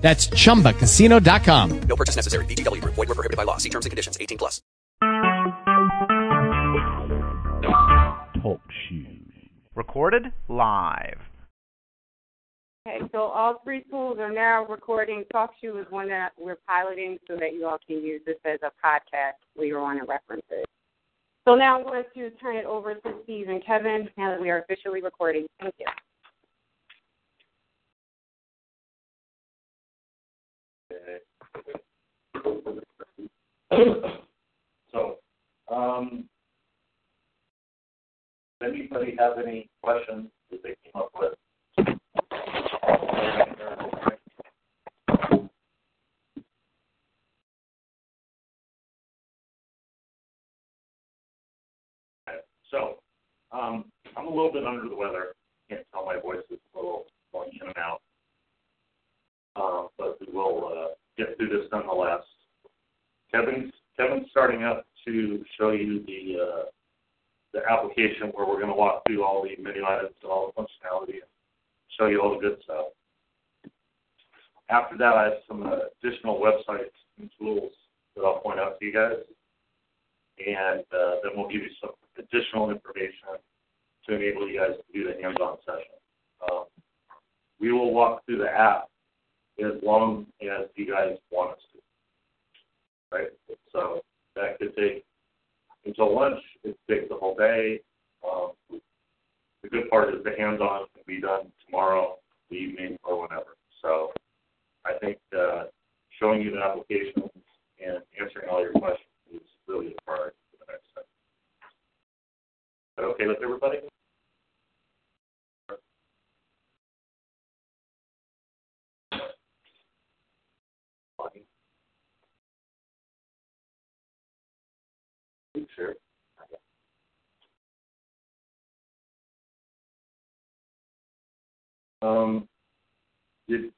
That's chumbacasino.com. No purchase necessary. VGW Group. Void were prohibited by law. See terms and conditions. 18 plus. Talk shoes. Recorded live. Okay, so all three tools are now recording. TalkShoe is one that we're piloting so that you all can use this as a podcast later on and reference it. So now I'm going to turn it over to Steve and Kevin now that we are officially recording. Thank you. So, um, does anybody have any questions that they came up with? So, um, I'm a little bit under the weather. Can't tell my voice is a little going in and out. Uh, but we will, uh, get through this nonetheless. Kevin's, Kevin's starting up to show you the, uh, the application where we're gonna walk through all the menu items and all the functionality and show you all the good stuff. After that, I have some uh, additional websites and tools that I'll point out to you guys. And, uh, then we'll give you some additional information to enable you guys to do the hands-on session. Um, we will walk through the app as long as you guys want us to. Right? So that could take until lunch, it takes the whole day. Um, the good part is the hands-on can be done tomorrow, the evening, or whenever. So I think uh, showing you the applications and answering all your questions is really the priority for the next step. Is that okay with everybody? Fine. Sure. Um, did,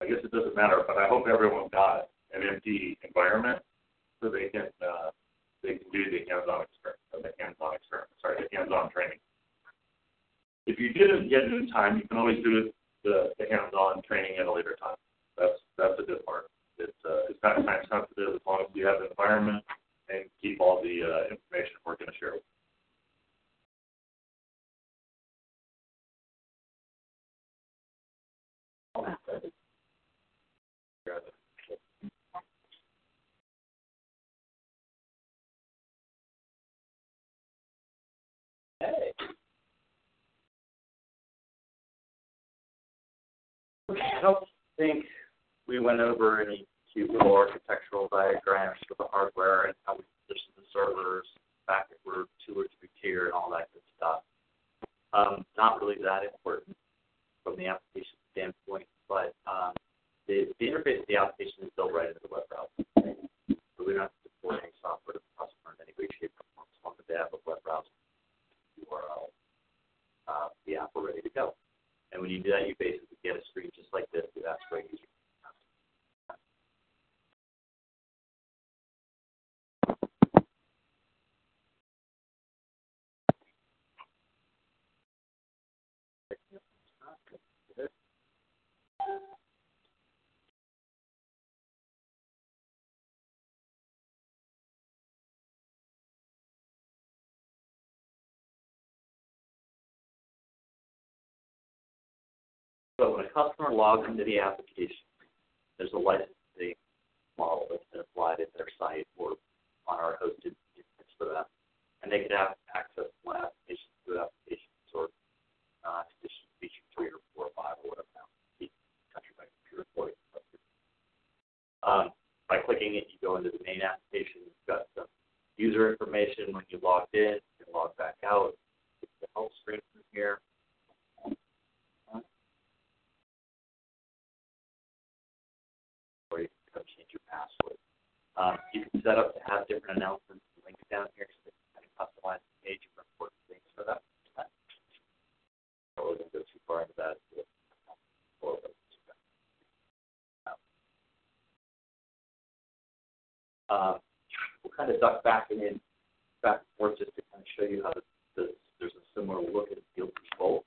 I guess it doesn't matter, but I hope everyone got an empty environment so they can, uh, they can do the hands-on experiment, the hands-on experiment, sorry, the hands-on training. If you didn't get it in time, you can always do it, the, the hands-on training at a later time. That's, that's the good part. It's, uh, it's not time sensitive as long as you have the environment and keep all the, uh, information we're gonna share with you. Hey. I don't think we went over any cute little architectural diagrams for the hardware and how we position the servers, the fact that we're two or three tier and all that good stuff. Um, not really that important from the application standpoint, but um, the, the interface of the application is built right into the web browser. So we don't have to deploy any software to the customer in any way, shape, or form. As long they have a web browser URL, uh, the app we're ready to go. And when you do that, you basically get a screen just like this with Ask for. So when a customer logs into the application, there's a licensing model that's been applied at their site or on our hosted instance for them. And they can have access to one application to applications or uh, feature three or four or five or whatever now. Country by computer employee. Um, by clicking it, you go into the main application. You've got some user information when you logged in. You can log back out. The help screen from here. or you can come change your password. Um, you can set up to have different announcements and links down here so that you can customize the page for important things for them. I really go too far into that. Um, we'll kind of duck back and in, back and forth just to kind of show you how the, the, there's a similar look and feel to both.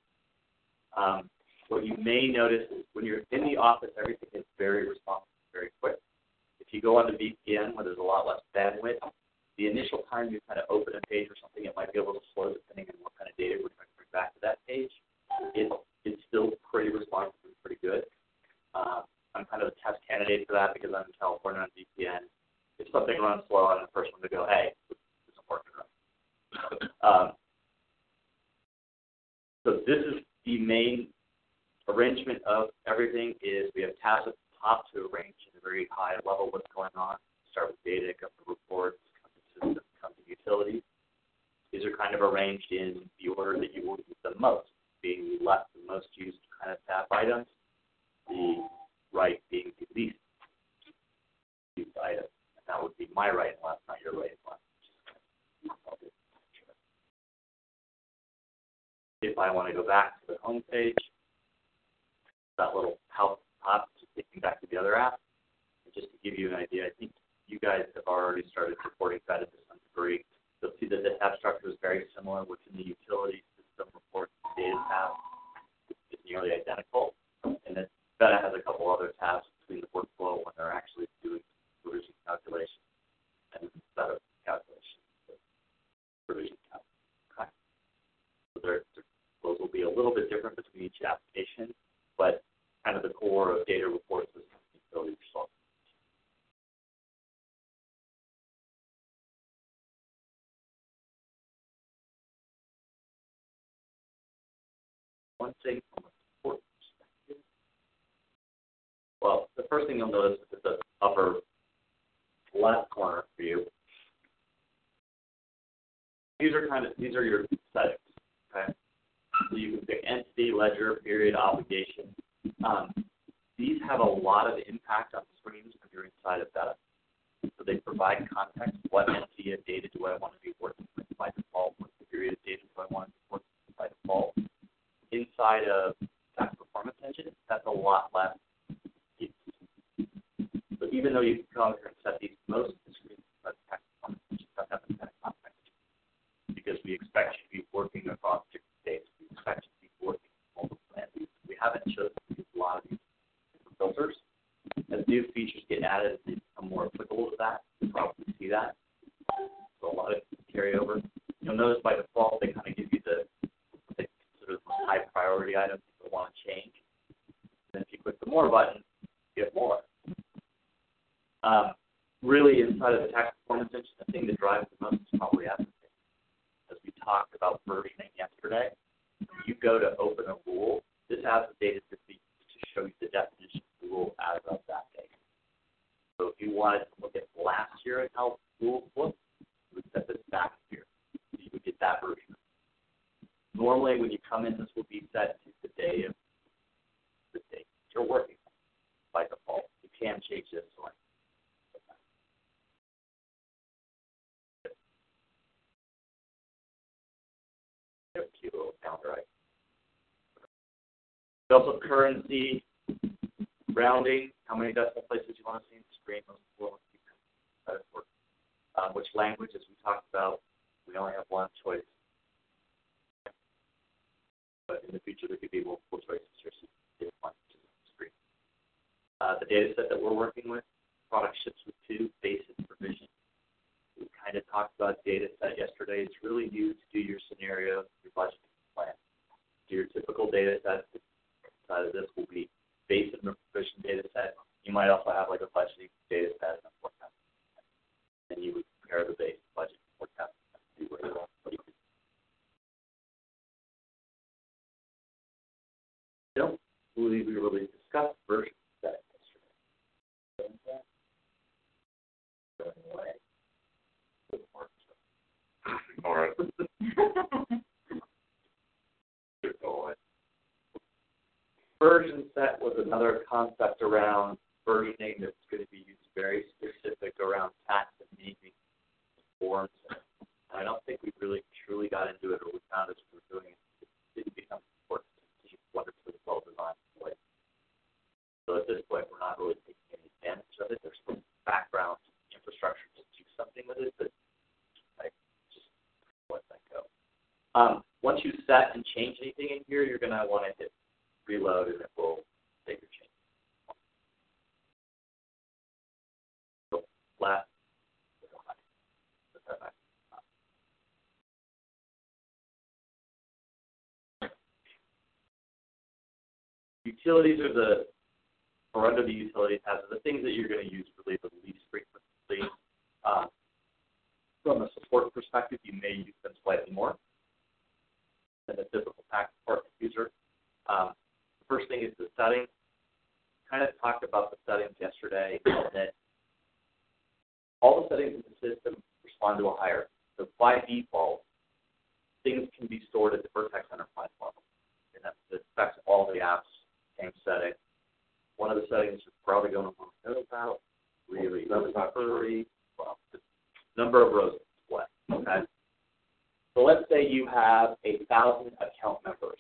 Um, what you may notice is when you're in the office, everything is very responsive, very quick. If you go on the VPN where there's a lot less bandwidth, the initial time you kind of open a page or something, it might be a little slow depending on what kind of data we're trying to bring back to that page. It, it's still pretty responsive and pretty good. Uh, I'm kind of a test candidate for that because I'm in California on VPN. If something runs slow, I'm the first one to go, hey, this isn't working right. Um, so this is the main arrangement of everything is we have tabs at the top to arrange very high level what's going on. Start with data, go to reports, come to systems, come to utilities. These are kind of arranged in the order that you will use them most, being the left the most used kind of tab items, the right being the least used item. And that would be my right and left, not your right and left. If I want to go back to the home page, that little help to take me back to the other app. Just to give you an idea, I think you guys have already started supporting Feta to some degree. You'll see that the tab structure is very similar within the utility system reports and data tab. It's nearly identical. And then Feta has a couple other tabs between the workflow when they're actually doing provision calculation and Feta calculation. Provision tab. Okay. So there, those will be a little bit different between each application but kind of the core of data reports is utility software. One thing from a support perspective, well, the first thing you'll notice is the upper left corner for you. These are kind of these are your settings. Okay. So you can pick entity, ledger, period, obligation. Um, these have a lot of impact on screens when you're inside of Feta. So they provide context. What entity of data do I want to be working with by default? What period of data do I want to be working with by default? Inside of Tax Performance Engine, that's a lot less. So even though you can come here and set these most inside Tax Performance doesn't have the context because we expect you to be working across different dates. We expect you to be working multiple entities. We haven't chosen to use a lot of these filters. As new features get added, they become more applicable to that. You probably see that. So a lot of carryover. You'll notice by default they kind of give you the the most high priority items people want to change. And if you click the more button, you get more. Um, really, inside of the tax performance engine, the thing that drives the most is probably application. As we talked about versioning yesterday, you go to open a rule, this has the data to, be, to show you the definition of the rule as of that day. So if you wanted to look at last year and how rules look, you would set this back here. You would get that version. Normally, when you come in, this will be set to the day of the date you're working by default. You can change this one. Cute little right. Also currency, rounding, how many decimal places you want to see in the screen. Um, which language, as we talked about, we only have one choice. But in the future, there could be multiple choices you can one on the screen. Uh, the data set that we're working with, product ships with two, basic provision. We kind of talked about data set yesterday. It's really used to do your scenario, your budgeting plan. So your typical data set side of this will be basic and provision data set. You might also have like a budgeting data set and a forecast. And you would compare the base budget forecast and see where you are. We really discussed version set yesterday. All right. version set was another concept around versioning that's going to be used very specific around tax and naming forms. And I don't think we really truly got into it, or we found as we were doing it, it didn't become important to see wonderfully well designed. Like, so at this point, we're not really taking any advantage of it. There's some background infrastructure to do something with it, but I just let that go. Um, once you set and change anything in here, you're going to want to hit reload, and it will save your change. So last. Utilities are the, or under the utility tabs, are the things that you're going to use really the least frequently. Um, from a support perspective, you may use them slightly more than a typical tax department user. Um, the first thing is the settings. Kind of talked about the settings yesterday, that all the settings in the system respond to a hierarchy. So by default, things can be stored at the Vertex Enterprise level, and that affects all the apps, same setting. One of the settings you're probably going to want to know about, really, not hurry, well, number of rows display. Okay. So let's say you have a thousand account members.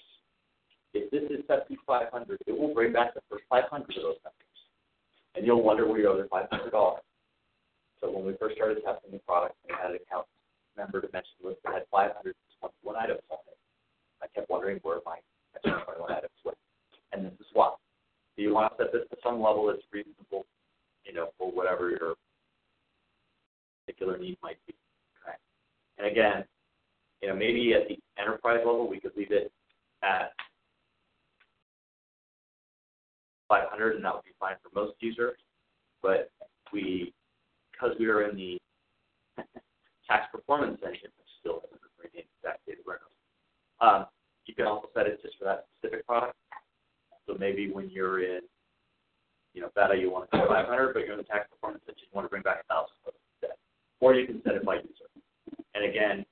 If this is to 500, it will bring back the first 500 of those members, and you'll wonder where your other 500 are. So when we first started testing the product, we had an account member dimension list that had 521 items on it. I kept wondering where my 521 items went, and this is why. Do you want to set this to some level that's reasonable, you know, for whatever your particular need might be? Okay. And again, you know, maybe at the enterprise level, we could leave it at 500, and that would be fine for most users. But we, because we are in the tax performance engine, which still doesn't bring in exact data warehouse, um, you can also set it just for that specific product. So maybe when you're in, you know, beta, you want to do 500, but you're in the tax performance engine, you want to bring back 1,000 instead. Or you can set it by user. And again,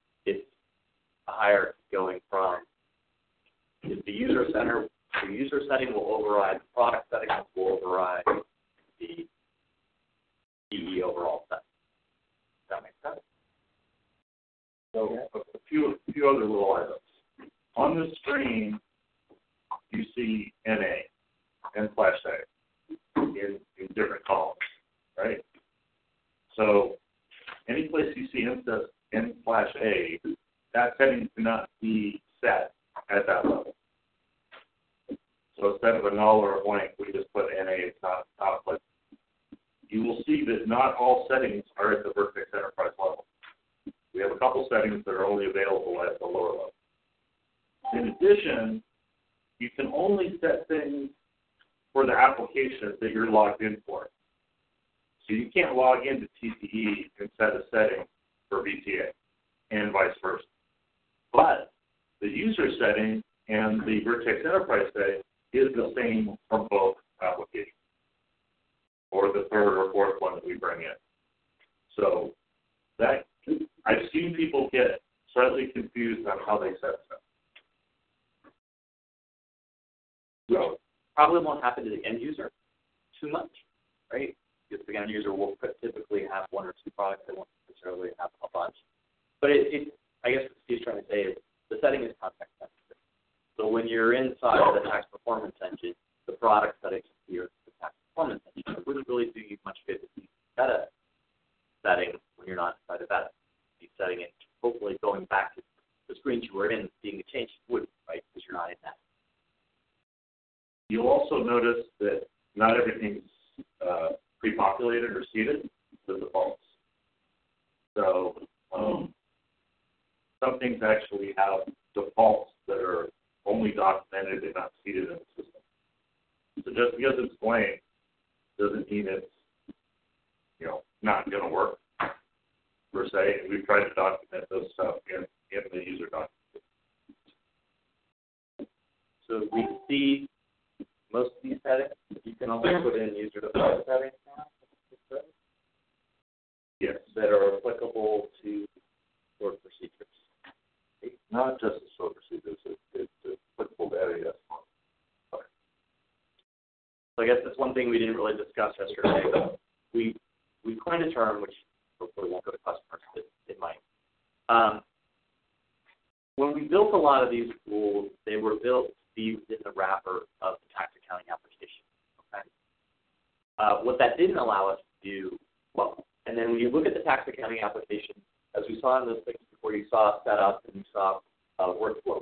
we those things before, you saw setup and you saw uh, workflow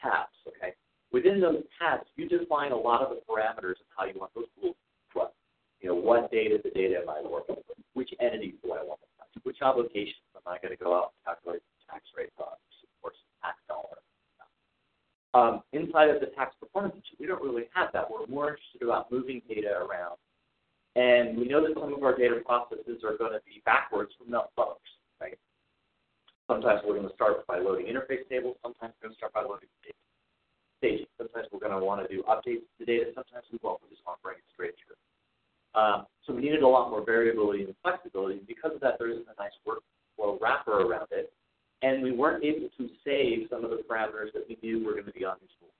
tabs. Okay. Within those tabs, you define a lot of the parameters of how you want those rules to run. You know, what data the data am I working with? Which entities do I want to touch? Which obligations am I going to go out and calculate the tax rate on? Of course, tax dollar. Um, inside of the tax performance we don't really have that. We're more interested about moving data around. And we know that some of our data processes are going to be backwards from the? Sometimes we're going to start by loading interface tables. Sometimes we're going to start by loading staging. Sometimes we're going to want to do updates to the data. Sometimes we won't. We just want to bring it straight through. Um, so we needed a lot more variability and flexibility. Because of that, there isn't a nice workflow wrapper around it. And we weren't able to save some of the parameters that we knew were going to be rule.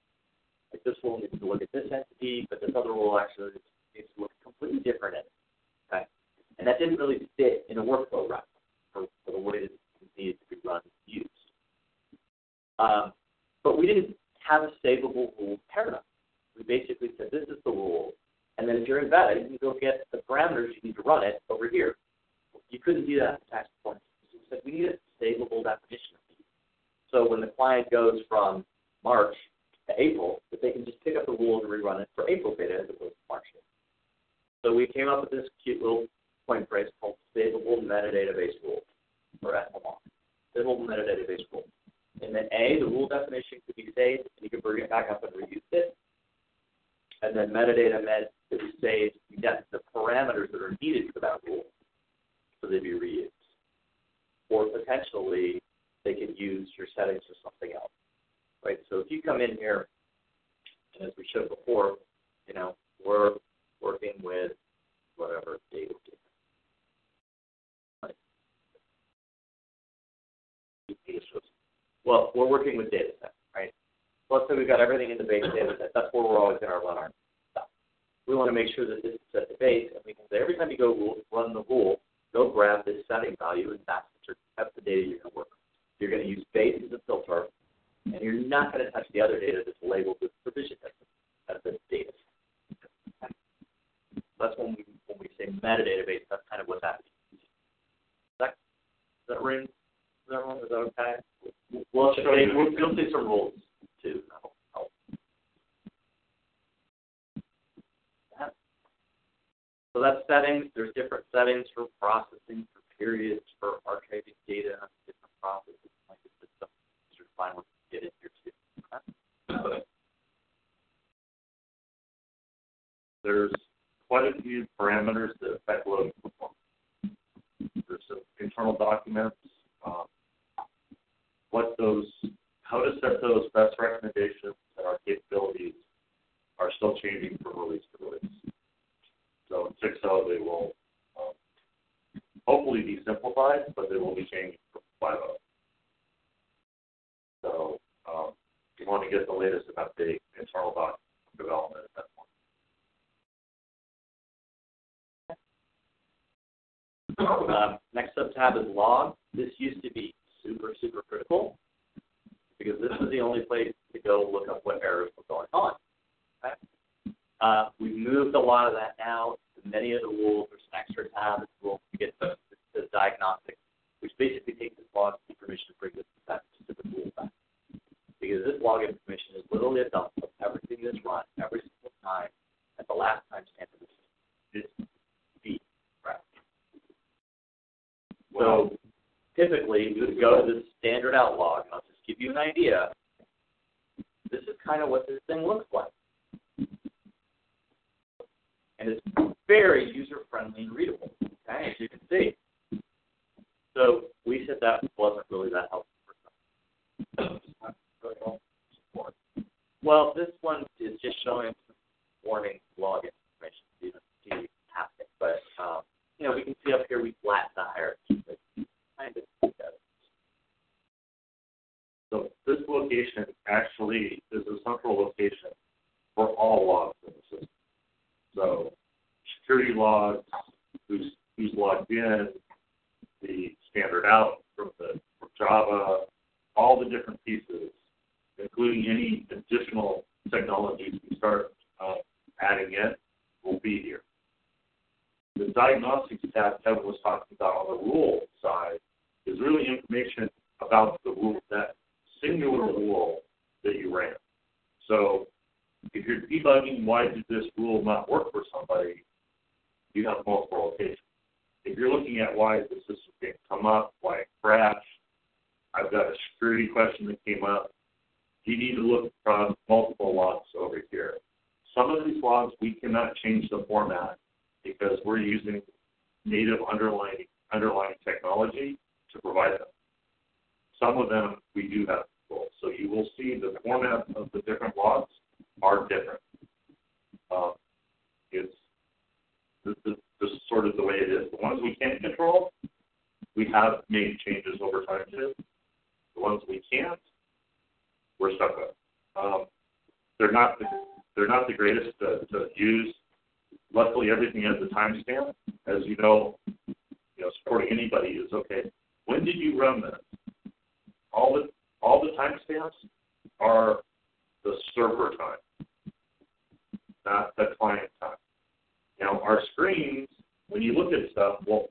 Like this rule needs to look at this entity, but this other rule actually needs to look completely different entity. Okay? And that didn't really fit in a workflow wrapper for, for the way that it needed to be run and used. Um, but we didn't have a savable rule paradigm. We basically said this is the rule, and then if you're in bed, you can go get the parameters you need to run it over here. You couldn't do that in tax performance. So we said we need a savable definition of these. So when the client goes from March to April, that they can just pick up the rule and rerun it for April data as opposed to March data. So we came up with this cute little point phrase called savable metadata based rule, or SMR. Savable metadata based rule. And then A, the rule definition could be saved, and you can bring it back up and reuse it. And then metadata meant we saved get the parameters that are needed for that rule, so they'd be reused. Or potentially, they could use your settings for something else, right? So if you come in here, and as we showed before, you know, we're working with whatever data. Well, we're working with data sets, right? Let's say we've got everything in the base data set. That's where we're always going to run our stuff. We want to make sure that this is at the base, and we can say every time you go run the rule, go grab this setting value, and that's, your, that's the data you're going to work with. You're going to use base as a filter, and you're not going to touch the other data that's labeled with provision as the data set. That's when we when we say metadata base. That's kind of what that means. Is that, is that ring? Is that, is that okay? We'll show you. We'll, we'll see some rules too. Help. So that's settings. There's different settings for processing, for periods, for archiving data, different processes. Like this stuff to find what to get in here too. There's quite a few parameters that affect load performance. There's some internal documents, um, what those, how to set those best recommendations and our capabilities are still changing from release to release. So in 6.0 they will um, hopefully be simplified, but they will be changing from 5.0. So um, you want to get the latest and update internal document development at that point. Um, next sub tab is log. This used to be super, super critical because this is the only place to go look up what errors were going on. Okay? Uh, we've moved a lot of that now many of the rules. There's an extra tab that will get the, the, the diagnostic, which basically takes this log information and brings it back to the rule back. Because this log information is literally a dump of everything that's run every single time at the last time stamp of the system. It's beat, right? So typically you would go to the standard outlog, and I'll just give you an idea. This is kind of what this thing looks like. And it's very user friendly and readable, okay, as you can see. So we said that wasn't really that helpful for some. Well, this one is just showing warning log information. You don't see happening. But um, you know, we can see up here we flatten the hierarchy kind of. So this location actually is a central location for all logs in the system. So security logs, who's who's logged in, the standard out from the from Java, all the different pieces, including any additional technologies we start uh, adding in, will be here. The diagnostics tab Kevin was talking about on the rule side is really information about the rule, that singular rule that you ran. So if you're debugging why did this rule not work for somebody, you have multiple locations. If you're looking at why the system can't come up, why it crashed, I've got a security question that came up, you need to look across multiple logs over here. Some of these logs we cannot change the format because we're using native underlying underlying technology to provide them. Some of them we do have control. So you will see the format of the different logs are different. Um, it's this is just sort of the way it is. The ones we can't control, we have made changes over time to. The ones we can't, we're stuck with. Um, they're not the, they're not the greatest to, to use. Luckily, everything has a timestamp. As you know, you know, supporting anybody is okay. When did you run this? All the all the timestamps are the server time, not the client time. Now, our screens, when you look at stuff, well,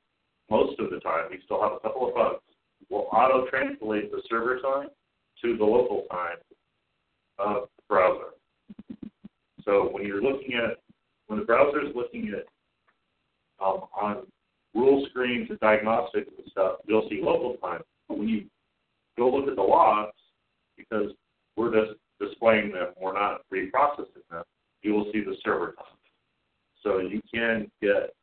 most of the time, we still have a couple of bugs. We'll auto translate the server time to the local time of the browser. So when you're looking at, when the browser is looking at um, on rule screens and diagnostics and stuff, you'll see local time. But when you go look at the logs, because we're just displaying them, we're not reprocessing them, you will see the server time. So you can get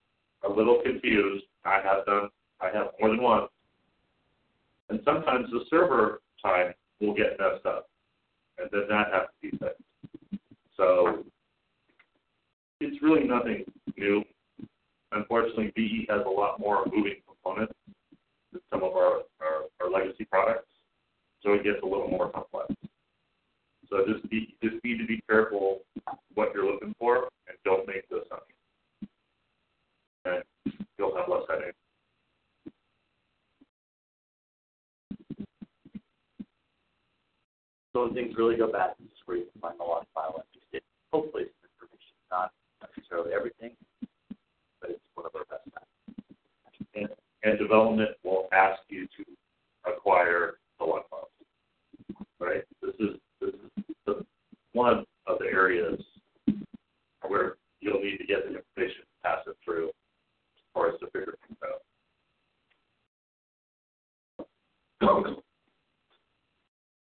a little confused. I have done, I have more than once. And sometimes the server time will get messed up, and then that has to be fixed. So it's really nothing new. Unfortunately, BE has a lot more moving components than some of our, our, our legacy products, so it gets a little more complex. So just be just need to be careful what you're looking for, and don't make the assumption. And you'll have less headache. So when things really go bad, this is where you can find file and just get hopefully some information. Not necessarily everything, of our best times. And, and development will ask you to acquire the log files. Right? This is this is the, one of the areas where you'll need to get the information, pass it through, as to figure things out.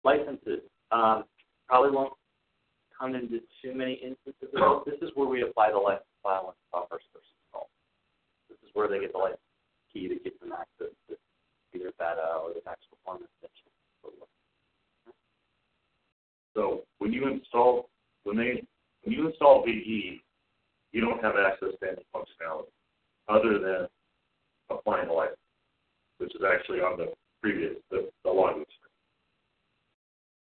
Licenses um, probably won't come into too many instances of this. Is where we apply the license file when software is where they get the license key to get them access to either beta or the tax performance. So when you install when they when you install VE, you don't have access to any functionality other than applying the license, which is actually on the previous the, the login screen.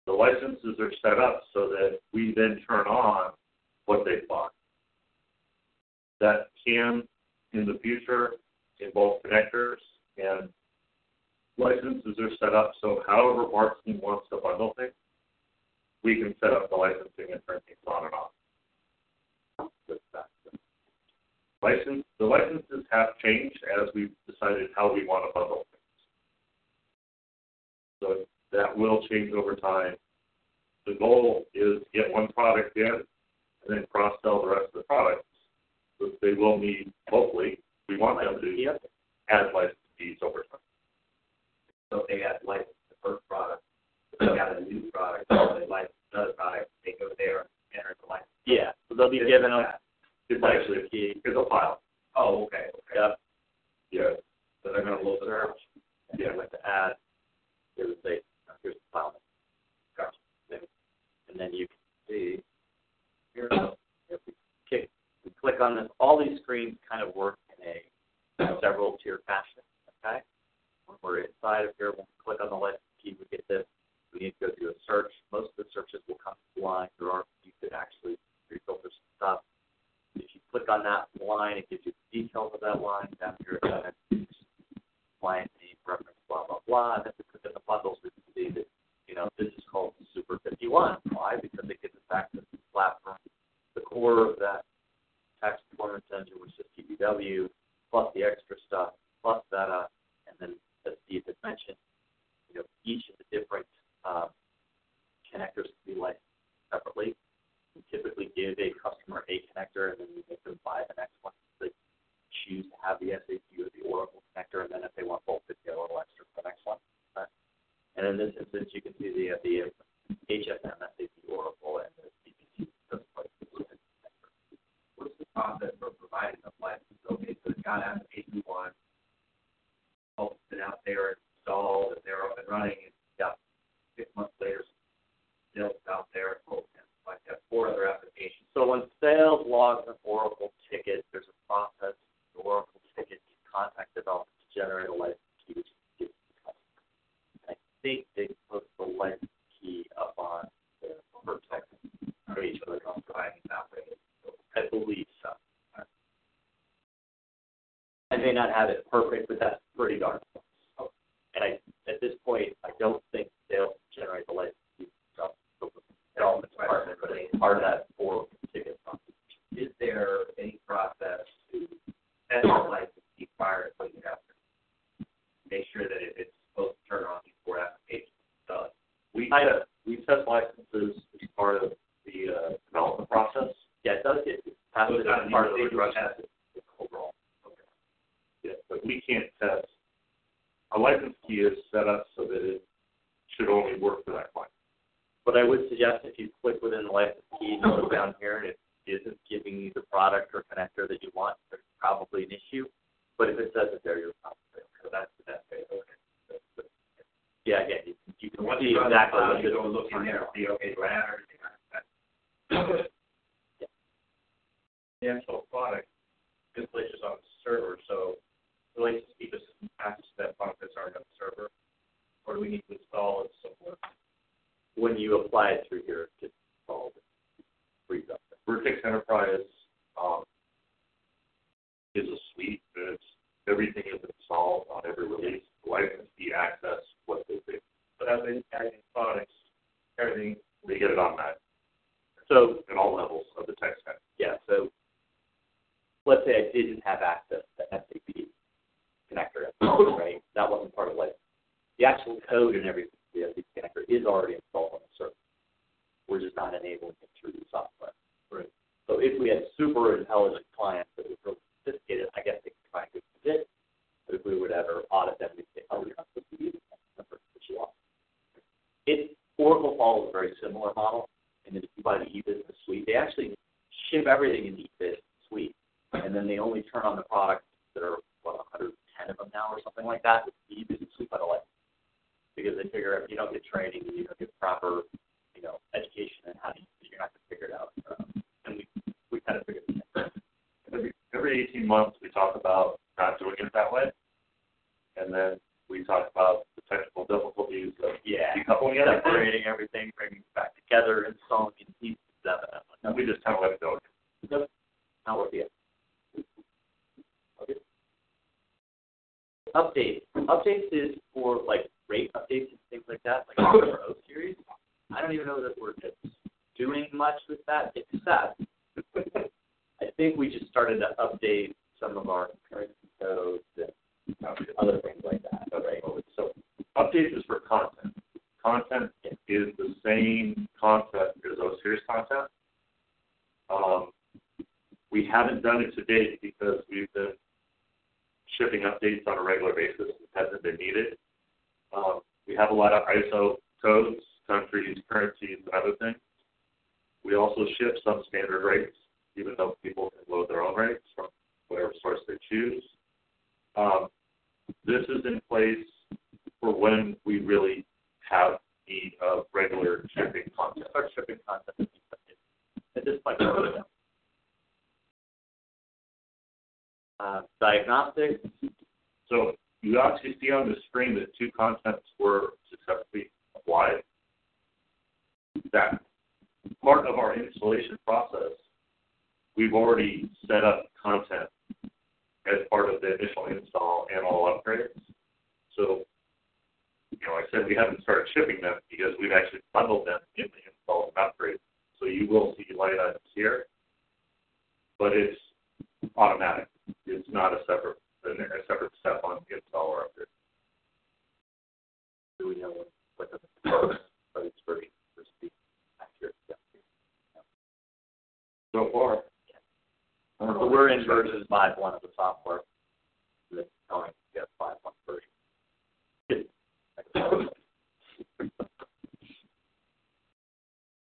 The licenses are set up so that we then turn on what they bought. That can, in the future, involve connectors and licenses are set up so however Marketing wants to bundle things, we can set up the licensing and turn things on and off. License, the licenses have changed as we've decided how we want to bundle things. So that will change over time. The goal is get one product in and then cross sell the rest of the products. But they will need, hopefully, we want them to Yep. add license fees over time. So if they had licensed the first product, they got a new product, or they licensed another product, they go there and enter the license. Yeah, so they'll be given a It's actually, key. it's a file. Oh, okay,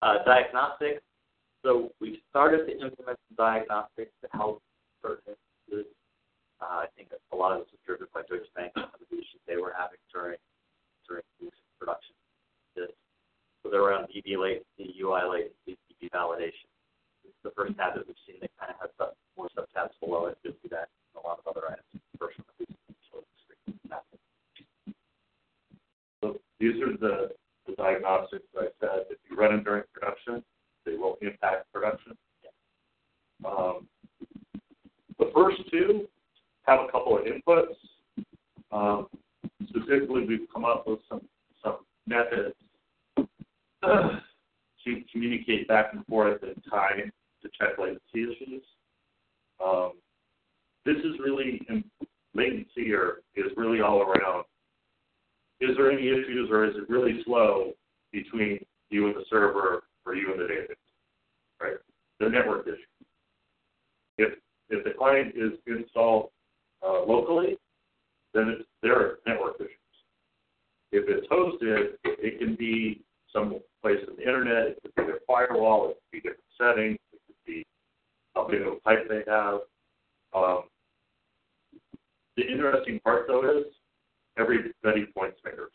Uh, diagnostics. So we started to implement some diagnostics to help certain. Uh, I think a lot of this was driven by Deutsche Bank and some of the issues they were having during during production. So they're around DB latency, UI latency, DB validation. The first tab that we've seen that kind of has sub, more subtabs below it. You'll see that in a lot of other items. First. So these are the, the diagnostics that I said, if you run them during production, they will impact production. Um, the first two have a couple of inputs. Um, specifically, we've come up with some, some methods to communicate back and forth in time to check latency issues. Um, this is really, latency or is really all around is there any issues or is it really slow between you and the server or you and the database? Right? The network issue. If if the client is installed uh, locally, then it's their network issues. If it's hosted, it can be some place on the internet, it could be their firewall, it could be different settings, it could be how big of a pipe they have. Um, the interesting part though is everybody points fingers.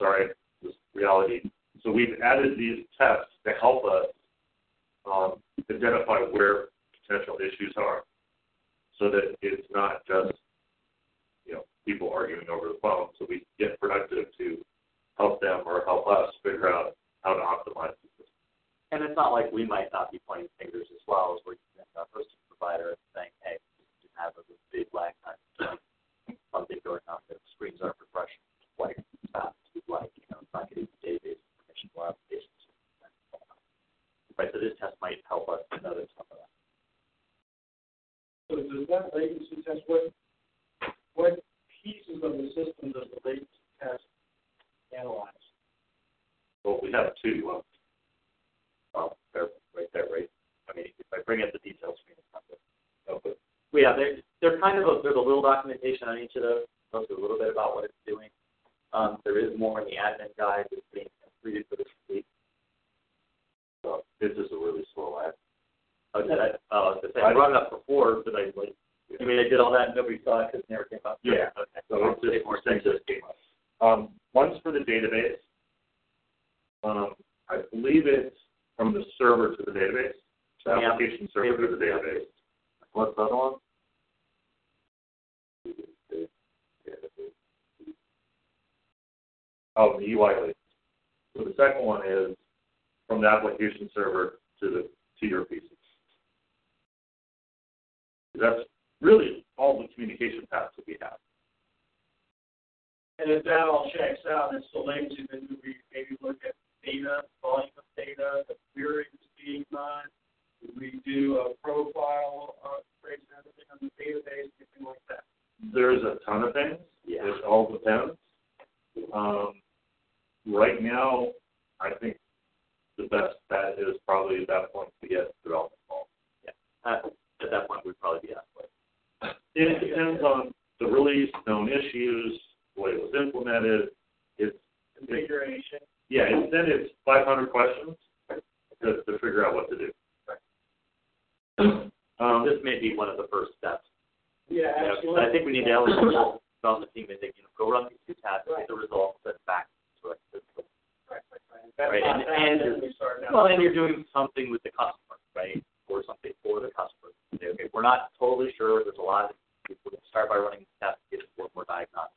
Sorry, this reality. So we've added these tests to help us um, identify where potential issues are, so that it's not just you know people arguing over the phone. So we get productive to help them or help us figure out how to optimize the system. And it's not like we might not be pointing fingers as well as we're using our hosting provider and saying, hey, you have a big lag time. Something going on, the screens aren't refreshing quite as fast as like. You know, not getting the database information for applications. Right, so this test might help us to notice some of that. So does that latency test, what, what pieces of the system does the latency test analyze? Well, we have two. Uh, Well, they're right there, right? I mean, if I bring up the details screen, it's not good. No, but well, yeah, they're they're kind of a, there's a little documentation on each of those. Tells you a little bit about what it's doing. Um, there is more in the admin guide that's being completed for this week. so this is a really slow ad. Oh, did I? Oh, I was gonna say I brought it up before, but I like. I mean, I did all that and nobody saw it because it never came up. Yeah. Okay. So it's just more things sense. that came up. Um, one's for the database. Um, I believe it's from the server to the database, the Yeah. application server to the database. What's the other one? Oh, the UI link. So the second one is from the application server to the to your PC. That's really all the communication paths that we have. And if that all checks out, it's the latency, then we maybe look at data, volume of data, the query that's being done? Do we do a profile, of trace and everything on the database, anything like that? There's a ton of things. Yeah. It all depends. Um, right now, I think the best bet is probably at that point to get development involved. Uh, at that point, we'd probably be asked like, It depends on the release, known issues, the way it was implemented. It's, Configuration. yeah, and then it's 500 questions to, to figure out what to do. Um, this may be one of the first steps. Yeah, You know, absolutely. I think we need to eligible development team and think, you know, go run these two tabs, get the results, send it back to the system. Right, right, right. That's Right, not and- and- then we start down. Well, and you're doing something with the customer, right? Or something for the customer. Okay, we're not totally sure. There's a lot. Of, we're going to start by running tests, test, get a more more diagnostics.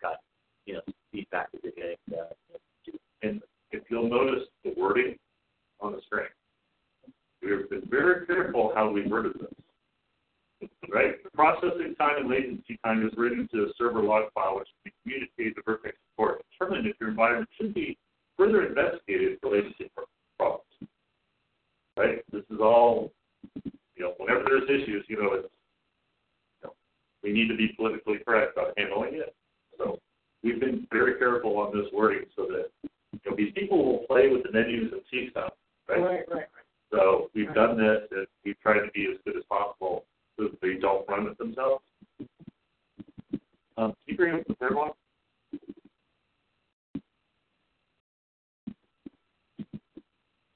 Got, you know, feedback that you're getting. Uh, and if you'll notice the wording on the screen, we've been very careful how we worded this. Right? The processing time and latency time is written to a server log file which can be communicated to Vertex support. Determine if your environment should be further investigated for latency problems. Right? This is all, you know, whenever there's issues, you know, it's, you know, we need to be politically correct about handling it. So we've been very careful on this wording so that you know, these people will play with the menus and see stuff, right? Right, right, right. So we've done this, and we've tried to be as good as possible so that they don't run it themselves. Um, can you bring up the third one?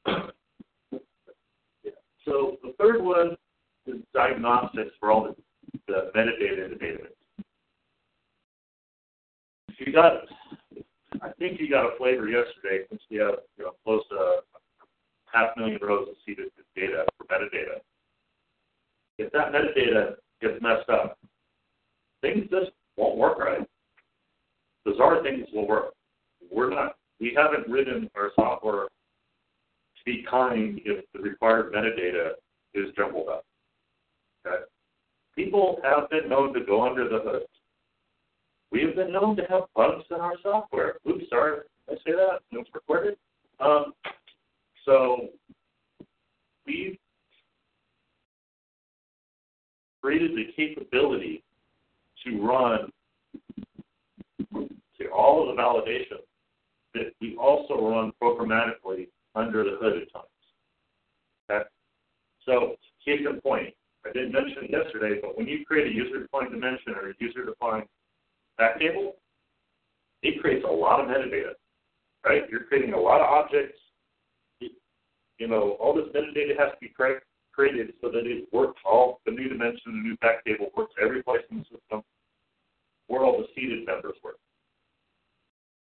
Yeah. So the third one is diagnostics for all the, the metadata in the database. If you got, I think you got a flavor yesterday since we have you know close to half million rows of seeded data for metadata. If that metadata gets messed up, things just won't work right. Bizarre things will work. We're not. We haven't written our software to be kind if the required metadata is jumbled up. Okay? People have been known to go under the hood. We have been known to have bugs in our software. Oops, sorry, I say that? No, it's recorded. Um, so we've created the capability to run to all of the validation that we also run programmatically under the hood at times. Okay? So case in point, I didn't mention it yesterday, but when you create a user-defined dimension or a user-defined fact table, it creates a lot of metadata, right? You're creating a lot of objects. You know, all this metadata has to be cre- created so that it works all the new dimension, the new fact table works every place in the system where all the seeded members work.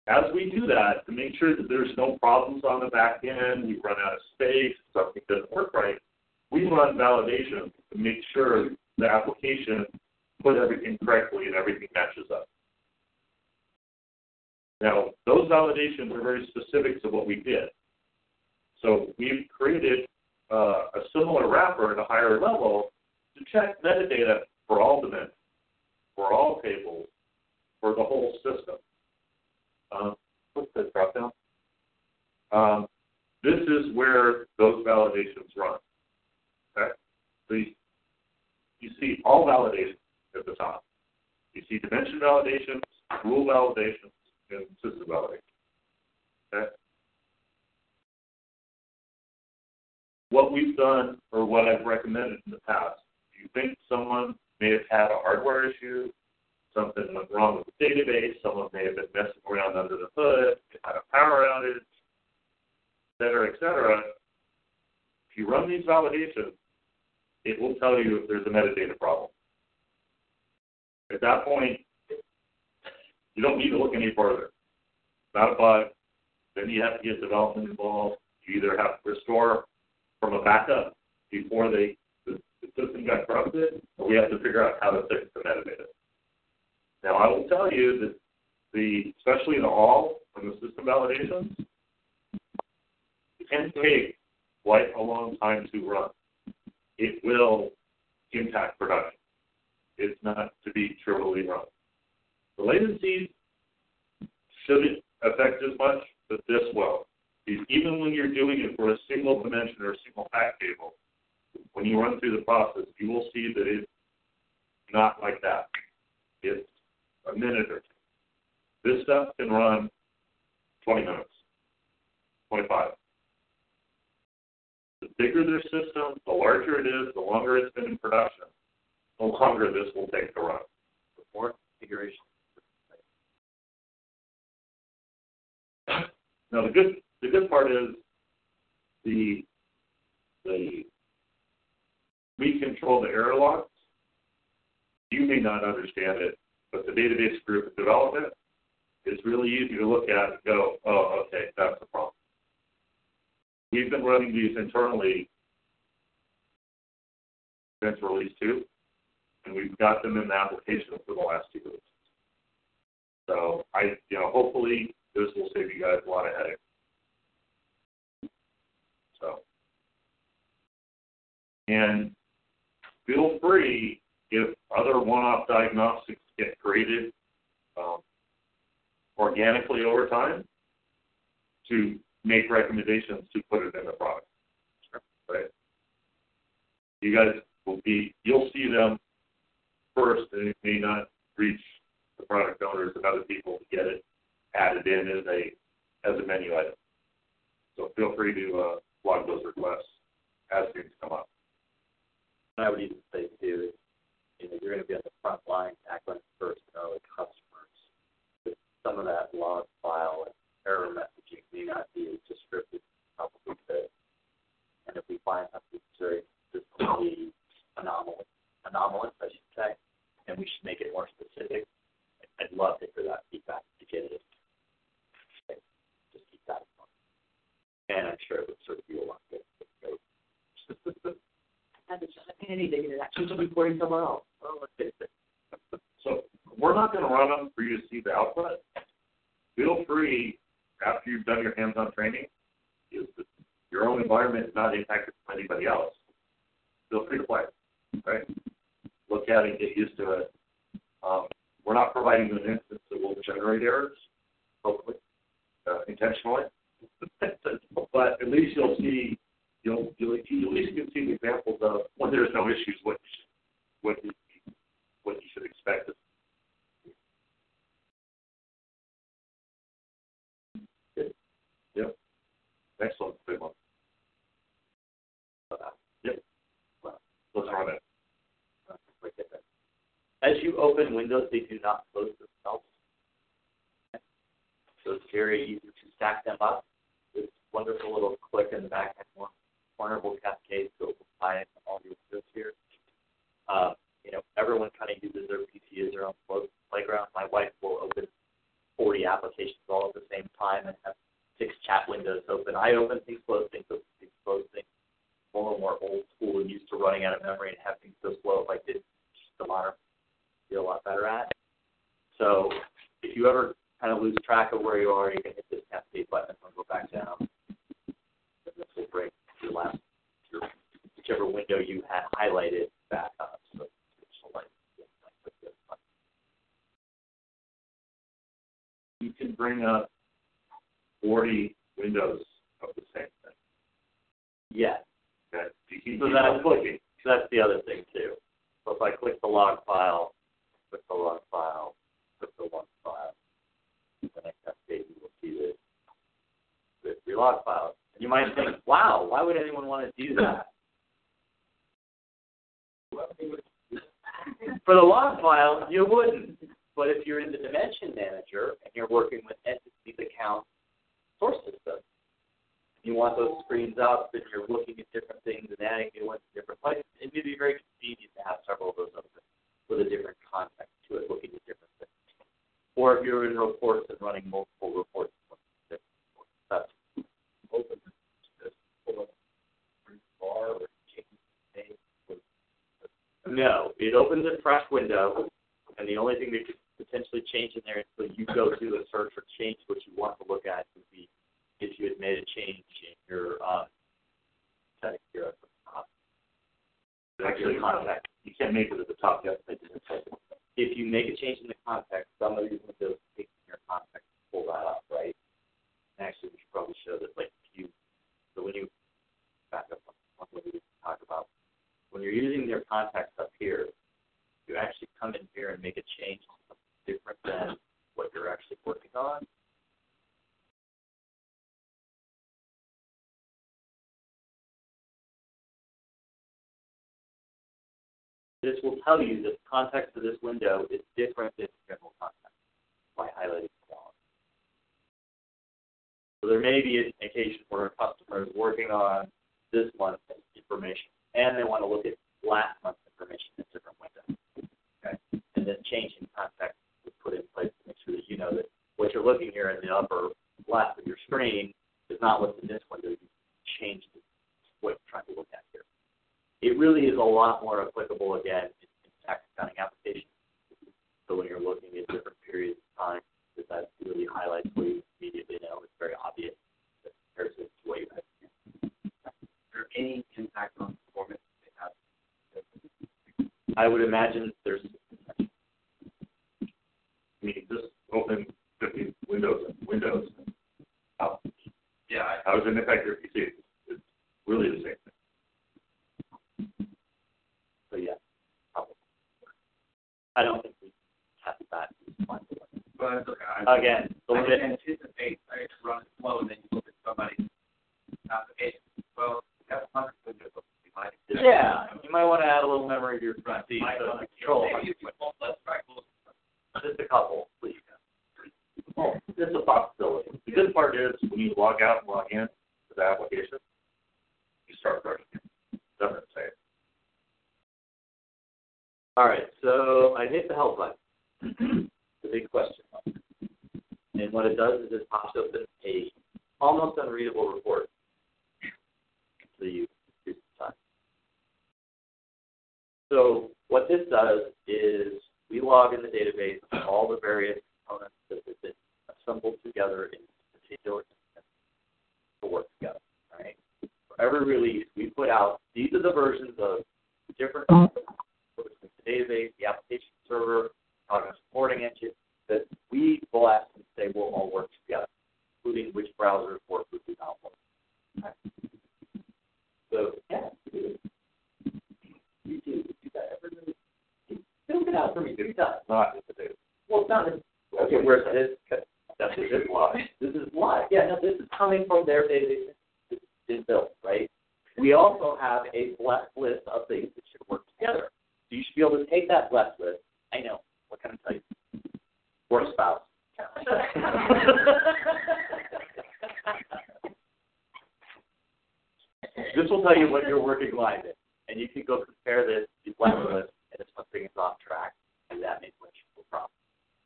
As we do that, to make sure that there's no problems on the back end, we run out of space, something doesn't work right, we run validation to make sure the application put everything correctly and everything matches up. Now, those validations are very specific to what we did. So we've created uh, a similar wrapper at a higher level to check metadata for all dimensions, for all tables, for the whole system. Um, what's the drop down? Um, this is where those validations run. Okay? So you, you see all validations at the top. You see dimension validations, rule validations, and system validations. Okay? What we've done, or what I've recommended in the past, if you think someone may have had a hardware issue, something went wrong with the database, someone may have been messing around under the hood, had a power outage, et cetera, et cetera, if you run these validations, it will tell you if there's a metadata problem. At that point, you don't need to look any further. Not a bug. Then you have to get development involved. You either have to restore from a backup before they the, the system got corrupted, or we have to figure out how to fix the metadata. Now, I will tell you that the especially the all and the system validations can take quite a long time to run. It will impact production. It's not to be trivially run. The latencies shouldn't affect as much, but this will. Even when you're doing it for a single dimension or a single fact table, when you run through the process, you will see that it's not like that. It's a minute or two. This stuff can run 20 minutes, 25. The bigger their system, the larger it is, the longer it's been in production, the longer this will take to run. The More configuration. Now the good the good part is the the we control the error logs. You may not understand it, but the database group development is really easy to look at and go, oh, okay, that's the problem. We've been running these internally since release two, and we've got them in the application for the last two weeks. So I, you know, hopefully this will save you guys a lot of headache. So And feel free, if other one-off diagnostics get created um, organically over time, to make recommendations to put it in the product. Right? You guys will be, you'll see them first, and it may not reach the product owners and other people to get it added in as a as a menu item. So feel free to uh, log those requests as things come up. And I would even say too, you know, you're going to be on the front line tackling first and early customers. But some of that log file and error messaging may not be as descriptive as probably could. And if we find something very consistently anomalous, anomalous, I should say, and we should make it more specific, I'd love to hear that feedback to get it. Just keep that in mind. And I'm sure it would serve you a lot good. Anything that actually reporting somewhere else. Well, let's face it. So we're not going to run them for you to see the output. Feel free, after you've done your hands-on training, your own environment is not impacted by anybody else. Feel free to play, right? Look at it, get used to it. Um, we're not providing you an instance that will generate errors, hopefully, uh, intentionally. but at least you'll see, you'll, you'll, you at least can see the examples of when there's no issues, what you should, what you, what you should expect. Yep. Excellent. Good one. Yep. Let's run it. As you open windows, they do not close themselves. So it's very easy to stack them up. Wonderful little click in the back end will cascade to apply all your windows here. Uh, you know, everyone kind of uses their PC as their own playground. My wife will open 40 applications all at the same time and have six chat windows open. I open things, close things, open things, close things. More and more old school and used to running out of memory and have things so slow. If I did just the modern, be a lot better at. So if you ever kind of lose track of where you are, you can hit this cascade button and go back down. And this will bring your last, your whichever window you had highlighted back up. So it's like, You can bring up 40 windows of the same thing. yeah. Okay? You can So keep that's clicking. So that's the other thing too. So if I click the log file, click the log file, click the log file, the next cascade you will see this the log files. You might think, wow, why would anyone want to do that? For the log file, you wouldn't. But if you're in the dimension manager and you're working with entities account source systems, you want those screens up and you're looking at different things and adding new ones in different places, it may be very convenient to have several of those open with a different context to it, looking at different things. Or if you're in reports and running multiple reports, that's open just pull up bar or change the name. No, it opens a fresh window, and the only thing that could potentially change in there until you go through the search or change what you want to look at would be if you had made a change in your um, setting here at the top. Actually, Your contact. you can't make it at the top yet. I didn't say it. If you make a change in the context, some of these windows take your context and pull that up, right? And actually, we should probably show that, like, if you, so when you back up on one we talk about, when you're using their context up here, you actually come in here and make a change different than what you're actually working on. This will tell you that the context of this window is different than general context by highlighting the. So there may be an occasion where a customer is working on this one information and they want to look at last month's information in a different window. Okay? And then changing context is put in place to make sure that you know that what you're looking here in the upper left of your screen is not what's in this window. You change what you're trying to look at here. It really is a lot more applicable again in, in tax accounting applications. So when you're looking at different periods of time, that that really highlights what you immediately know. It's very obvious in comparison to what you have. There any impact on performance they have I would imagine there's I mean, just open 50 windows and windows. How, Yeah, I- how does it affect your PC? It's really the same thing. so yeah. probably. I don't think we have that. but I. Again, I can anticipate, I just run slow, and then you look at somebody's application, well, you hundred windows, open, you might. yeah, you might want to add a little memory to your front PC might to control. Maybe you can less track, Just a couple, please. Well, it's a possibility. The good part is when you log out and log in to the application, you start running it. Doesn't say it. All right, so I hit the help button. the big question mark. And what it does is it pops open a almost unreadable report. So you use the time. So what this does is we log in the database all the various components that have been assembled together in this particular instance to work together. Right? For every release, we put out these are the versions of different mm-hmm. the database, the application server, our supporting engine, that we will ask and say will all work together, including which browsers work, which do not work. Okay. So, yeah, you do. You do. You got everything. Build it out for me three times. Not in the data. Well, it's not. Okay, where's this? That's this is live. This is live. Yeah, no, this is coming from their database. This is built, right? We also have a blessed list of things that should work together. So you should be able to take that blessed list. I know. What can I tell you? Or a spouse. this will tell you what you're working live is, and you can go compare this to blessed list, and if something is off track, do that maybe when you problem.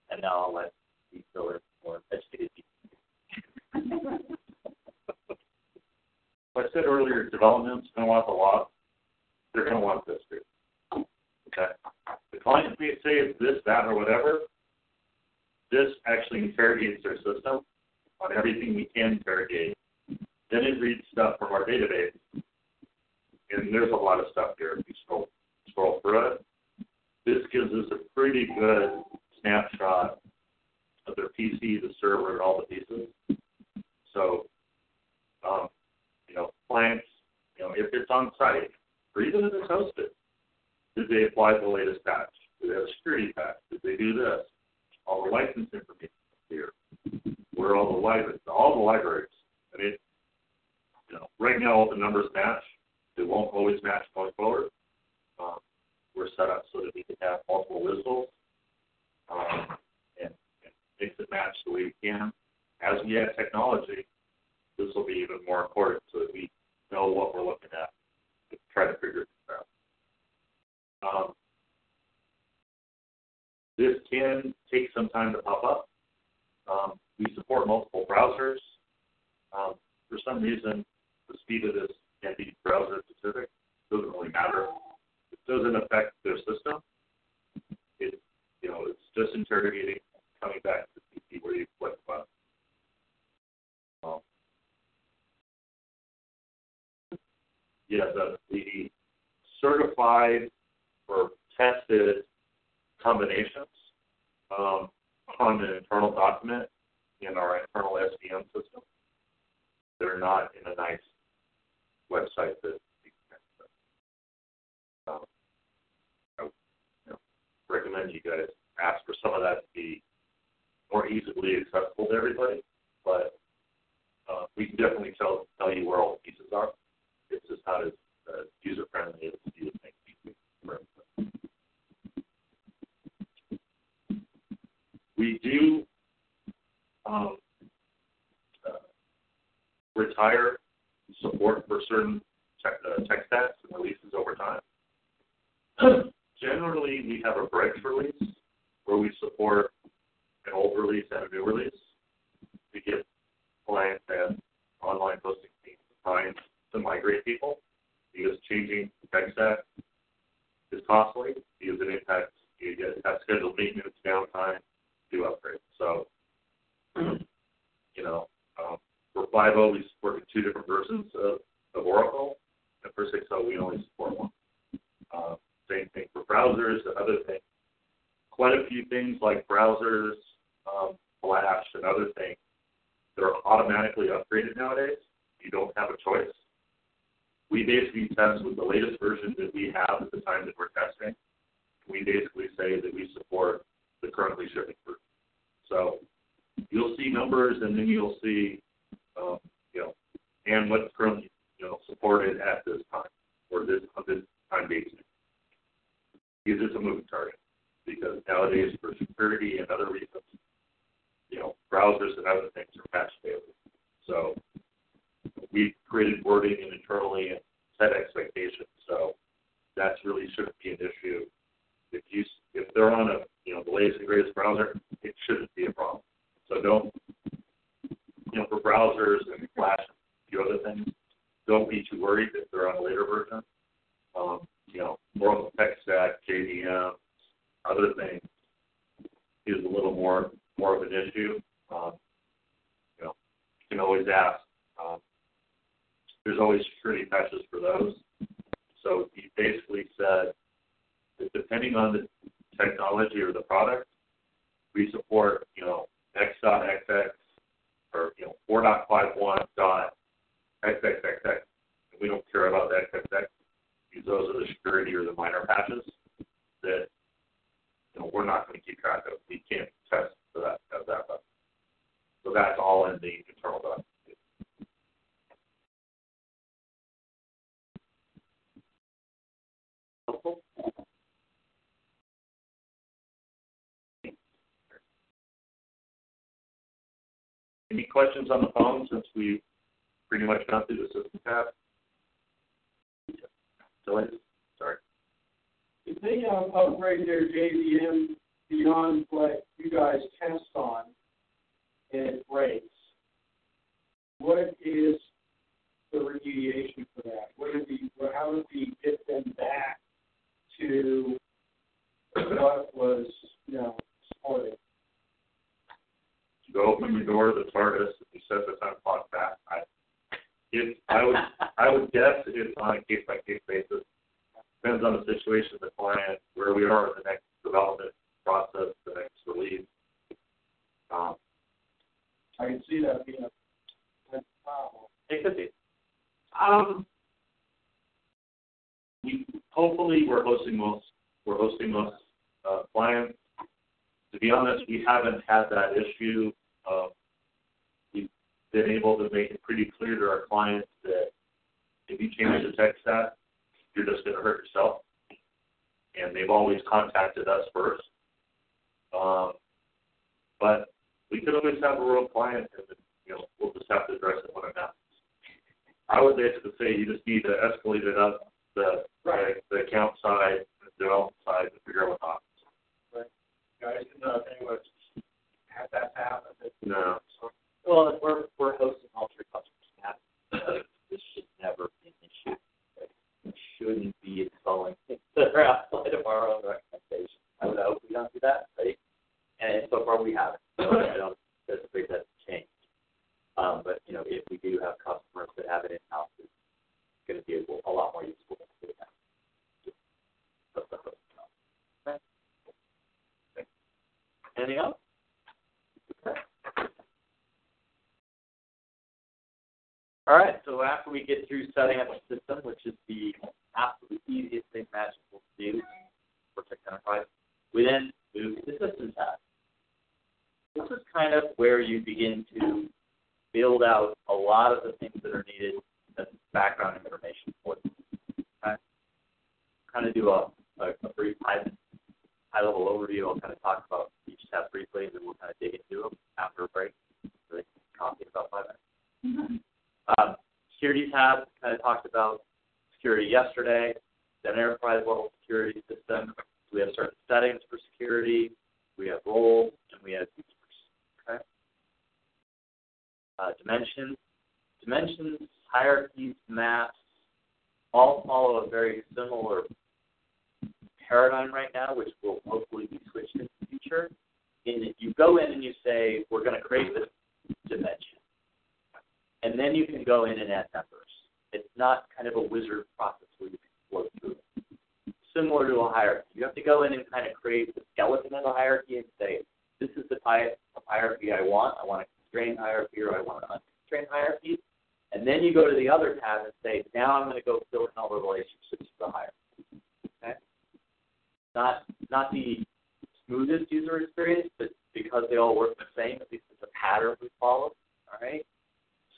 And now I'll let you fill in more educated people. I said earlier, development's going to want the law. They're going to want this too. Okay. The client may say it's this, that, or whatever. This actually interrogates their system on everything we can interrogate. Then it reads stuff from our database. And there's a lot of stuff here. If you scroll, scroll through it, this gives us a pretty good snapshot of their PC, the server, and all the pieces. So, um, you know, clients, you know, if it's on site, or even if it's hosted, did they apply the latest patch? Did they have a security patch? Did they do this? All the license information is here. Where all the libraries? All the libraries. I mean, you know, right now all the numbers match. They won't always match going forward. Um, we're set up so that we can have multiple whistles um, and, and mix and match the way we can. As we add technology, this will be even more important so that we know what we're looking at to try to figure this out. Um, this can take some time to pop up. Um, we support multiple browsers. Um, for some reason, the speed of this can be browser specific. Doesn't really matter. It doesn't affect their system. It, you know, it's just interrogating, coming back to the PC where you click button. Um, yeah, the, the certified or tested combinations um, on an internal document in our internal SVN system. They're not in a nice website that you um, I you know, recommend you guys ask for some of that to be more easily accessible to everybody. But uh, we can definitely tell tell you where all the pieces are. It's just not as uh, user friendly as you would think. We do um, uh, retire support for certain tech, uh, tech stacks and releases over time. Generally, we have a bridge release where we support an old release and a new release. We give clients and online hosting teams time to migrate people because changing tech stack is costly because it impacts you get have scheduled maintenance, downtime, do upgrades. So, you know, um, for 5.0, we support two different versions of, of Oracle, and for 6.0, we only support one. Uh, Same thing for browsers and other things. Quite a few things like browsers, um, Flash, and other things that are automatically upgraded nowadays. You don't have a choice. We basically test with the latest version that we have at the time that we're testing. We basically say that we support the currently shipping version. So you'll see numbers, and then you'll see, um, you know, and what's currently you know supported at this time or this on this time basis. Because it's a moving target. Because nowadays, for security and other reasons, you know, browsers and other things are patch daily. So we've created wording and internally and set expectations. So that really shouldn't be an issue. If you if they're on a you know the latest and greatest browser, it shouldn't be a problem. So don't you know for browsers and Flash a few other things, don't be too worried if they're on a later version. Um, you know, more of the tech stack, JVM, other things is a little more more of an issue. Um, you know, you can always ask. Um, there's always security patches for those. So he basically said that depending on the technology or the product, we support, you know, X.XX or, you know, 4.51 dot XXXX. We don't care about the XXX because those are the security or the minor patches that, you know, we're not going to keep track of. We can't test for that at that level. So that's all in the internal document. Helpful? Any questions on the phone since we've pretty much gone through the system tab? Sorry. If they uh, upgrade their JVM beyond what you guys test on and it breaks, what is the remediation for that? What do we, how do we get them back to what was, you know, supported? You go open the door of the TARDIS and you set the time clock back. I, it, I would, I would guess it's on a case by case basis. Depends on the situation, of the client, where we are in the next development process, the next release. Um, I can see that being a a problem. it could be. Um, we hopefully we're hosting most we're hosting most uh, clients. To be honest, we haven't had that issue. Uh, we've been able to make it pretty clear to our clients that if you change the tech stack, you're just going to hurt yourself. And they've always contacted us first. Um, but we could always have a real client, and you know we'll just have to address it when it happens. I would basically say you just need to escalate it up the Right. the, the account side, the development side, to figure out what happens. Guys, uh, anyway, have that happen. No. Well, we're we're hosting all three customers now. This should never be an issue. We shouldn't be installing things that are outside of our own recommendation. I would hope we don't do that, right? And so far we haven't. So I don't anticipate that to change. Um, but you know, if we do have customers that have it in house, it's going to be a, a lot more useful than doing that. Just let the host know. Okay. Anything else? Okay. All right, so after we get through setting up the system, which is the absolute easiest thing imaginable to do for Tech Enterprise, we then move to the system tab. This is kind of where you begin to build out a lot of the things that are needed as background information for them. Okay? Kind of do a, a, a brief high, high level overview. I'll kind of talk about each tab briefly, and then we'll kind of dig into them after a break. So they can copy in about five minutes. Mm-hmm. Um, security tab kind of talked about security yesterday, then enterprise level security system. We have certain settings for security. We have roles and we have. Okay. Uh, dimensions, dimensions, hierarchies, maps, all follow a very similar paradigm right now, which will hopefully be switched in the future. In that you go in and you say, we're going to create this dimension and then you can go in and add numbers. It's not kind of a wizard process where you can flow through it. similar to a hierarchy. You have to go in and kind of create the skeleton of a hierarchy and say, this is the type of hierarchy I want. I want a constrained hierarchy or I want an unconstrained hierarchy. And then you go to the other tab and say, now I'm going to go fill in all the relationships to the hierarchy. Okay? Not not the smoothest user experience, but because they all work the same, at least it's a pattern we follow. All right?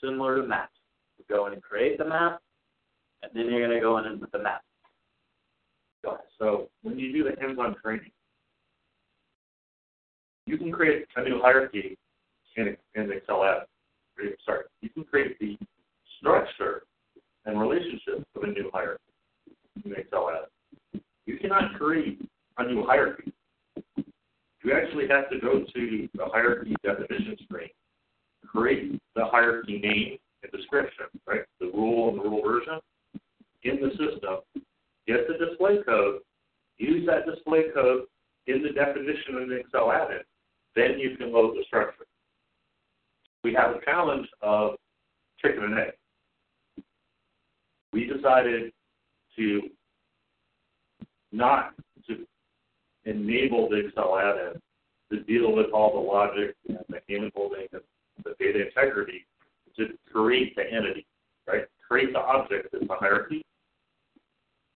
Similar to maps. You go in and create the map, and then you're going to go in and put the map. So when you do the hands-on training, you can create a new hierarchy in, in Excel add-in. Sorry, you can create the structure and relationship of a new hierarchy in Excel add-in. You cannot create a new hierarchy. You actually have to go to the hierarchy definition screen, create the hierarchy name and description, right? The rule and the rule version in the system, get the display code, use that display code in the definition in Excel add-in, then you can load the structure. We have a challenge of chicken and egg. We decided to not to enable the Excel add-in to deal with all the logic and the hand holding and the data integrity to create the entity, right? Create the object as the hierarchy.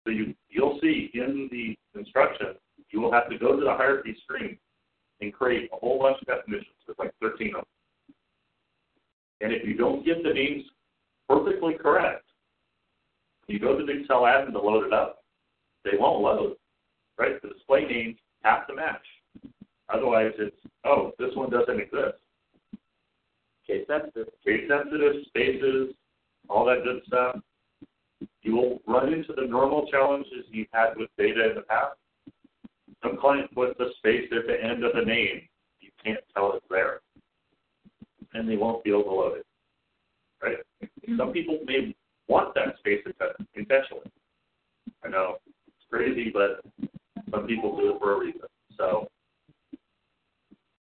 So you you'll see in the instruction you will have to go to the hierarchy screen and create a whole bunch of definitions. There's like 13 of them. And if you don't get the names perfectly correct, you go to the Excel add-in to load it up, they won't load, right? The display names have to match. Otherwise, it's, oh, this one doesn't exist. Case sensitive. Case sensitive, spaces, all that good stuff. You will run into the normal challenges you've had with data in the past. Some client puts a space at the end of the name. You can't tell it's there. And they won't be able to load it. Right? Mm-hmm. Some people may want that space intentionally. I know it's crazy, but some people do it for a reason. So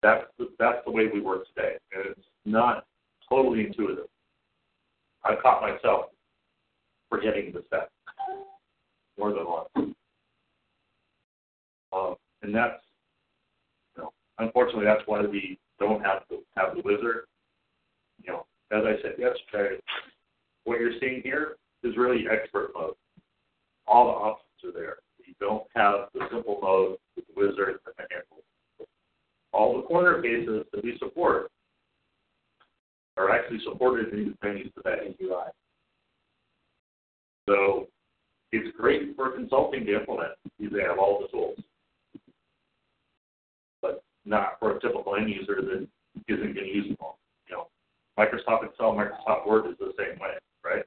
that's the, that's the way we work today, and it's not totally intuitive. I caught myself forgetting the step more than once, um, and that's you know, unfortunately that's why we don't have to have the wizard. You know, as I said yesterday, what you're seeing here is really expert mode. All the options are there. You don't have the simple mode with the wizard and the handle. All the corner cases that we support are actually supported in these venues today. UI. So it's great for consulting to implement because they have all the tools, but not for a typical end user that isn't going to use them all. You know, Microsoft Excel, Microsoft Word is the same way, right?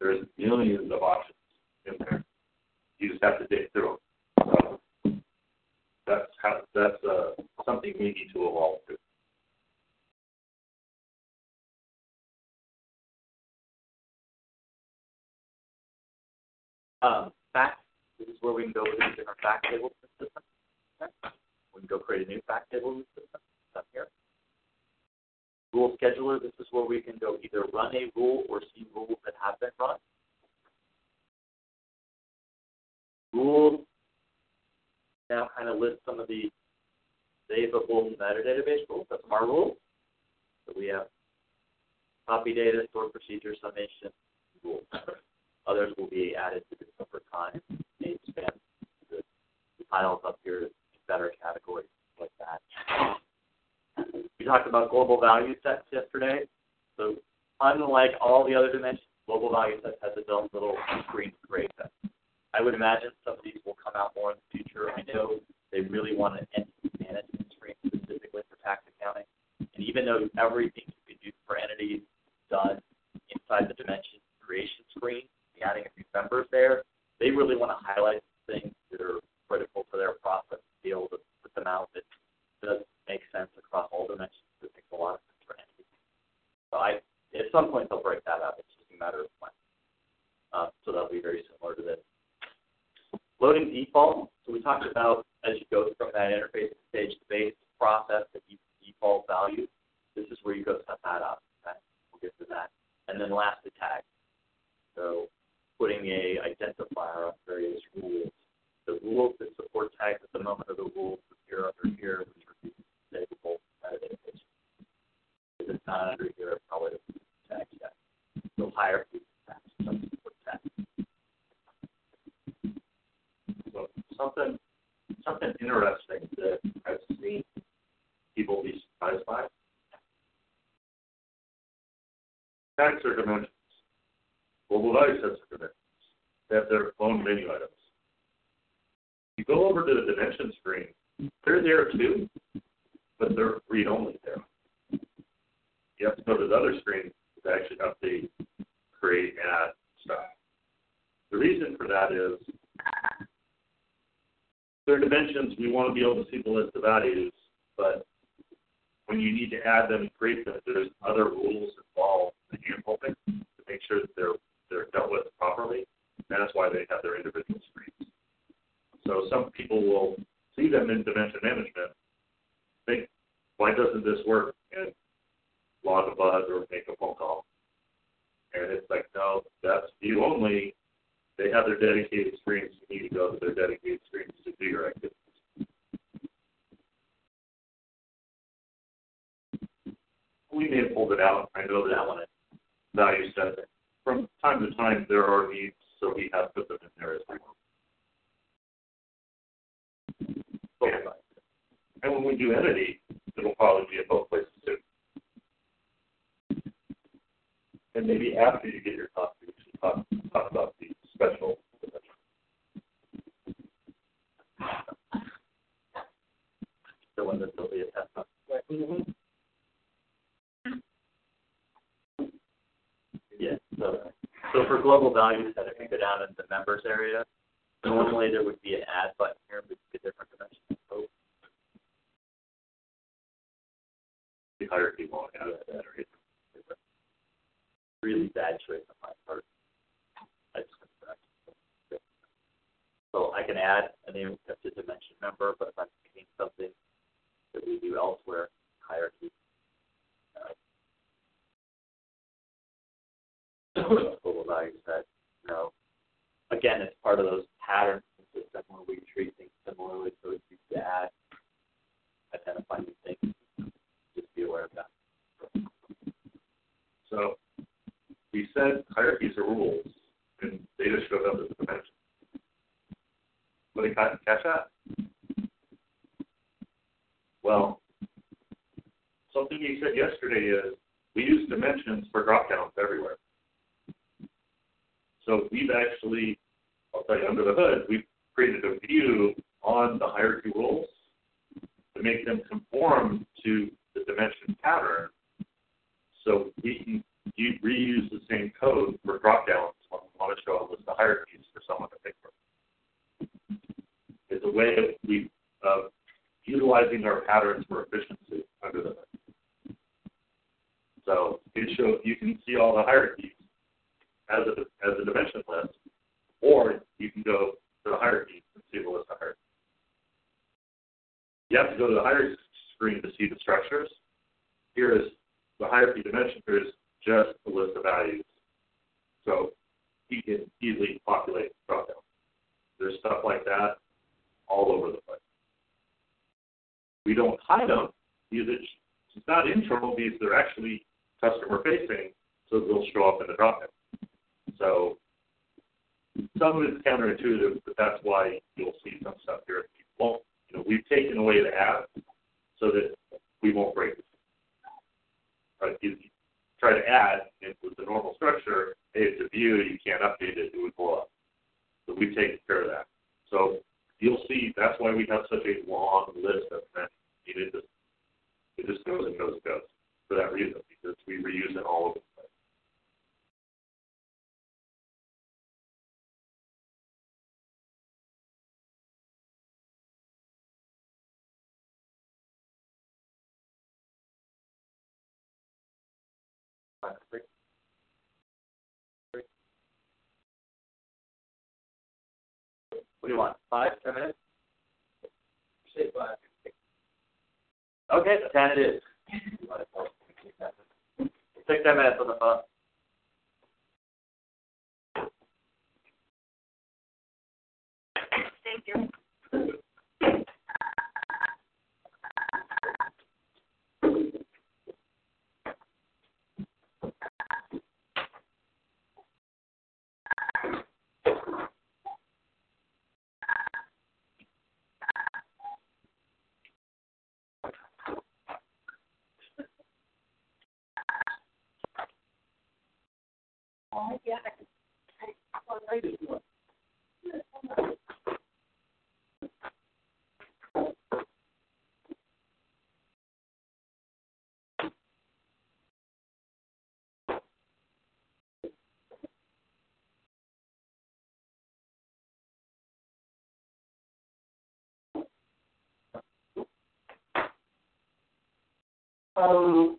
There's millions of options in there. You just have to dig through them. So that's how that's uh, something we need to evolve Um, fact, this is where we can go with different fact the system. We can go create a new fact table system. Up here. Rule scheduler, this is where we can go either run a rule or see rules that have been run. Rules now kind of list some of the savable metadatabase rules. That's our rules. So we have copy data, store procedure, summation, rules. Others will be added to this over time. Name span, the, tiles up here better categories, like that. We talked about global value sets yesterday. So unlike all the other dimensions, global value sets has its own little screen create them. I would imagine some of these will come out more in the future. I know they really want an entity management screen specifically for tax accounting. And even though everything you can do for entities is done inside the dimension creation screen, adding a few members there, they really want to highlight things that are critical to their process to be able to put them out that does make sense across all dimensions. It makes a lot of sense for entities. So I, at some point they'll break that up. It's just a matter of when. Uh, so that'll be very similar to this. Loading default. So we talked about as you go from that interface stage to base process, the default value. This is where you go set that up. Okay? We'll get to that. And then lastly, tag. So putting a identifier on various rules the rules that support tags at the moment of the rules appear under here, which are metadata. If it's not under here, it probably doesn't tag yet. So higher tags don't support tags. So something, something interesting that I've seen people be surprised by. Tags are dimensions. Global value sets are dimensions. They have their own menu items. You go over to the dimension screen, they're there too, but they're read only there. You have to go to the other screen to actually update, create, add stuff. The reason for that is their dimensions, we want to be able to see the list of values, but when you need to add them and create them, there's other rules involved in hand holding to make sure that they're they're dealt with properly. And that's why they have their individual screens. So some people will see them in dimension management, think, why doesn't this work? And log a buzz or make a phone call. And it's like, no, that's view only. They have their dedicated screens. You need to go to their dedicated screens to do your activities. We may have pulled it out. I know that one is value setting. From time to time, there are needs, so we have put them in there as well. Yeah. And when we do entity, it'll probably be in both places too. And maybe after you get your coffee, we should talk, talk about the special. The one that there'll be a test on. Yeah, so, so for global values, that if you go down in the members area, normally there would be an add button here, but it's a different dimension. Oh, The hierarchy won't have that or really bad choice on my part. I just. So I can add a name the dimension member, but if I'm picking something that we do elsewhere, hierarchy. uh, Global value set, no. Again, it's part of those patterns in the system where we treat things similarly, so it's easy to add, identify new things, just be aware of that. So we said hierarchies are rules, and data showed up as a dimension. What did catch that? Well, something you said yesterday is we use dimensions for drop downs everywhere. So we've actually, I'll tell you under the hood, we've created a view on the hierarchy rules to make them conform to the dimension pattern so we can reuse the same code for drop downs want to show a list of hierarchies for someone to pick from. It's a way of we of utilizing our patterns for efficiency under the hood. So it shows you can see all the hierarchies as a as a dimension list, or you can go to the hierarchy and see the list of hierarchies. You have to go to the hierarchy screen to see the structures. Here is the hierarchy dimension. Here is just the list of values. So you can easily populate dropdown. There's stuff like that all over the place. We don't hide them because it's, not internal because they're actually customer facing, so they'll show up in the dropdown. So some of it's counterintuitive, but that's why you'll see some stuff here. that you know, we've taken away the add so that we won't break it. Right? You try to add it with the normal structure, hey, it's a view, you can't update it, it would blow up. So we've taken care of that. So you'll see that's why we have such a long list of things. It just it just goes and goes and goes for that reason, because we reuse it all over the What do you want? Five, ten minutes? Say five. Okay, ten it is. Take ten minutes on the phone. Thank you. Oh, yeah. Um,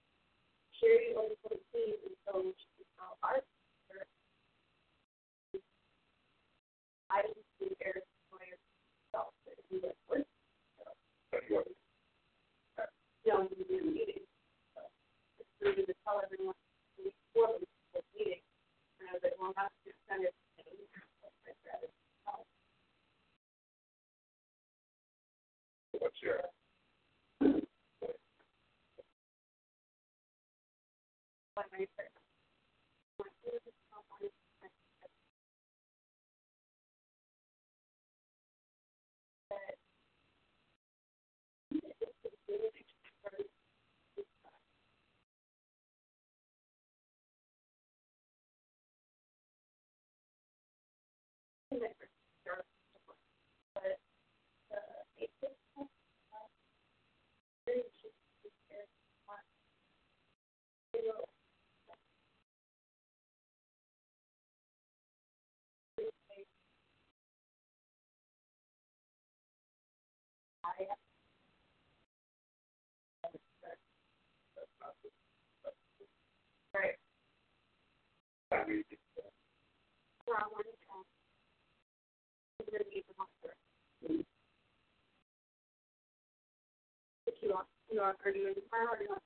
Sherry only put a team and so she's now art. I didn't see Eric Moyer himself, but he was with. He didn't meeting. So it's really to tell everyone before the meeting. And I was like, well, that's just kind of. What's your? fundraiser. Are you on?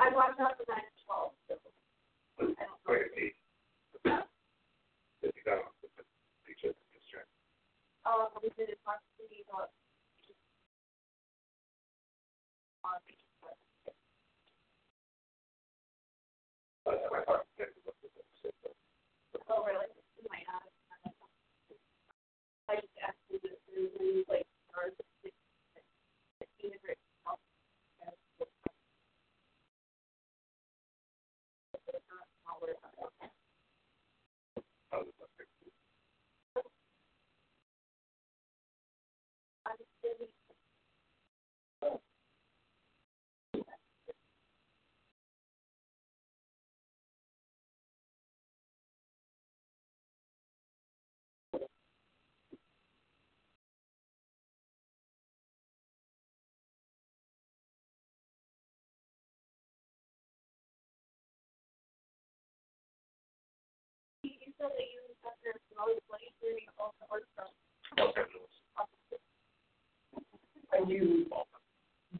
I watched out for nine twelve. Oh, I don't know. If you got the picture, it's right. Oh, we did it but. But I thought that was the system. Oh, really? You might not. I just asked you to do the, like, or the six, sixteen or twelve. How does that fix it? Said that you have your most money through your own work from. Los Angeles. Are you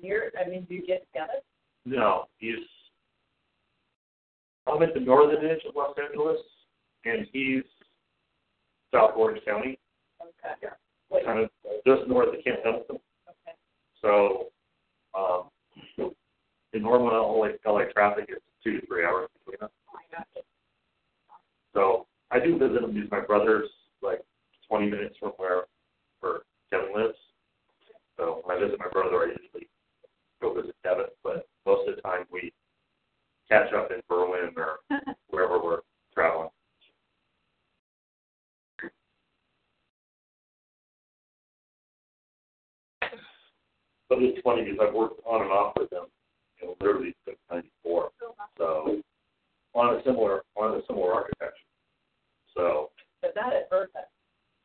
near, I mean, do you get together? No, he's. I'm at the northern edge of Los Angeles, and he's South Orange County, Okay. Wait, kind of just north of Camp Pendleton. okay. So, um, in normal LA, LA traffic, it's two to three hours between us. Oh. So I do visit him. He's my brother's like 20 minutes from where where Kevin lives. So when I visit my brother, I usually go visit Kevin. But most of the time we catch up in Berlin or wherever we're traveling. But it's funny because I've worked on and off with him, you know, literally since '94. So on a similar on a similar architecture. So But that at Vertex,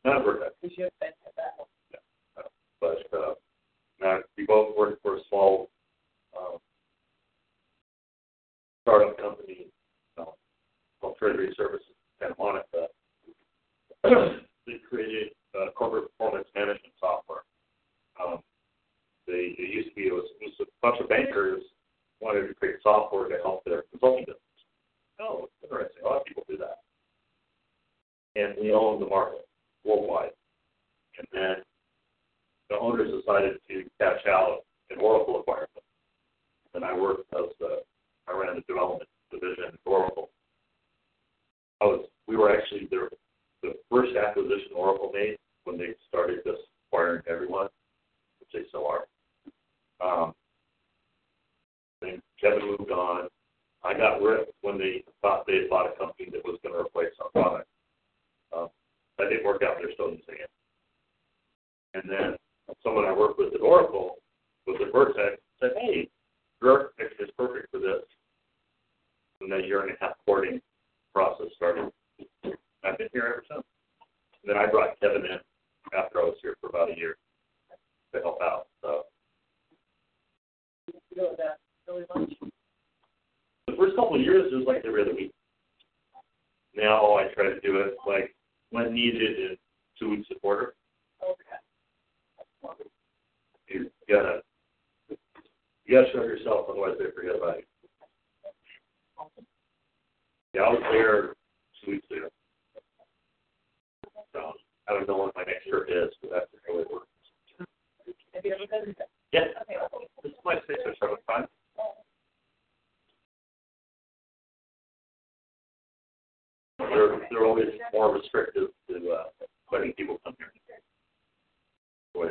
not at Vertex, because you have been to that. but uh, now we both work for a small um, startup company uh, called Treasury Services in Santa Monica. they created uh, corporate performance management software. Um, they it used to be it was, it was a bunch of bankers wanted to create software to help their consulting business. Oh, interesting. A lot of people do that and we own the market worldwide. And then the owners decided to cash out an Oracle environment. And I worked as the, I ran the development division at Oracle. I was, we were actually their, the first acquisition Oracle made when they started just acquiring everyone, which they still are. Um, then Kevin moved on. I got ripped when they thought they bought a company that was going to replace our product didn't work out. They're still using it. And then someone I worked with at Oracle was at Vertex said, "Hey, your architecture is perfect for this." And that year and a half courting process started. I've been here ever since. And then I brought Kevin in after I was here for about a year to help out. So You know that really much. the first couple of years it was like every other week. Now I try to do it like when needed in two weeks a quarter. Okay. You gotta you gotta show yourself, otherwise they forget about you. Yeah, I was there two weeks ago. So I don't know what my next trip is, but that's the way it works. Have you ever been? Yeah, Okay. this is my sixth or seventh time. They're they're always more restrictive to uh, letting people come here. The way.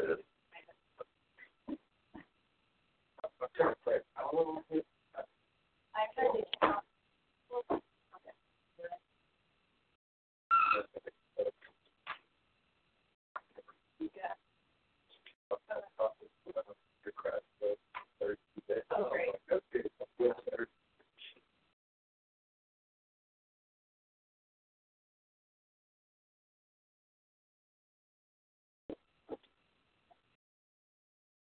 Okay, for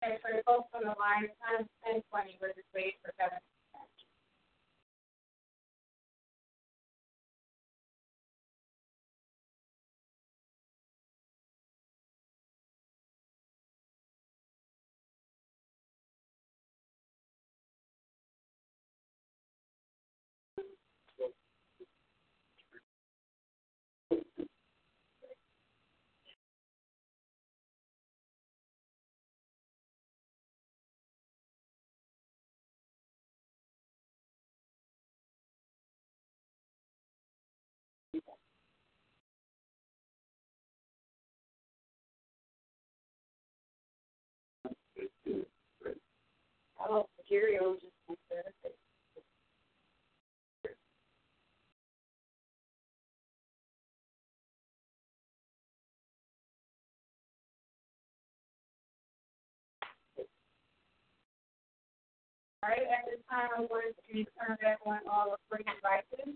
the folks on the line, time ten twenty, we're just waiting for Kevin. Owns just. All right, at this time, I'm going to turn back on all of three devices.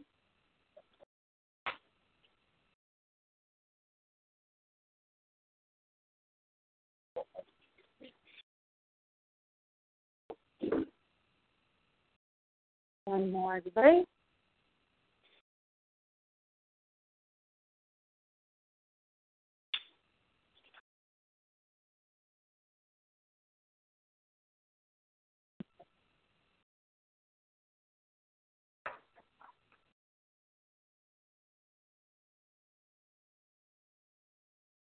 One more device.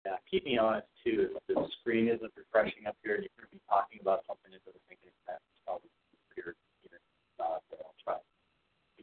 Yeah, keep me honest too. The screen isn't refreshing up here and you're be talking about something that doesn't make any sense, it's probably. Even uh, but I'll try to be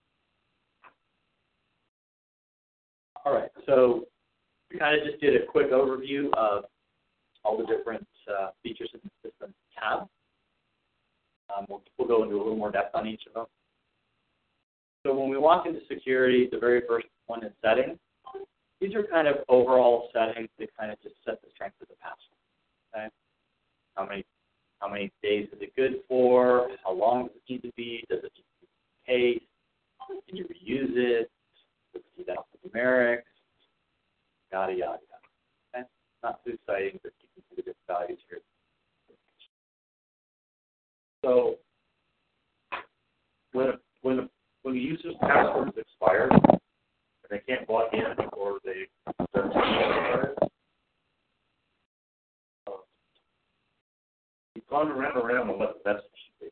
All right, so we kind of just did a quick overview of all the different uh, features in the system tab. Um, we'll, we'll go into a little more depth on each of them. So when we walk into security, the very first one is settings. These are kind of overall settings that kind of just set the strength of the password. Okay, how many how many days is it good for? How long does it need to be? Does it need to be paid? Can you reuse it? Does it need alphanumeric? Yada yada yada. Okay? Not too exciting, but you can see the different values here. So when a, when a, when a user's password is expired and they can't log in or they their uh, gone around and around on what the message should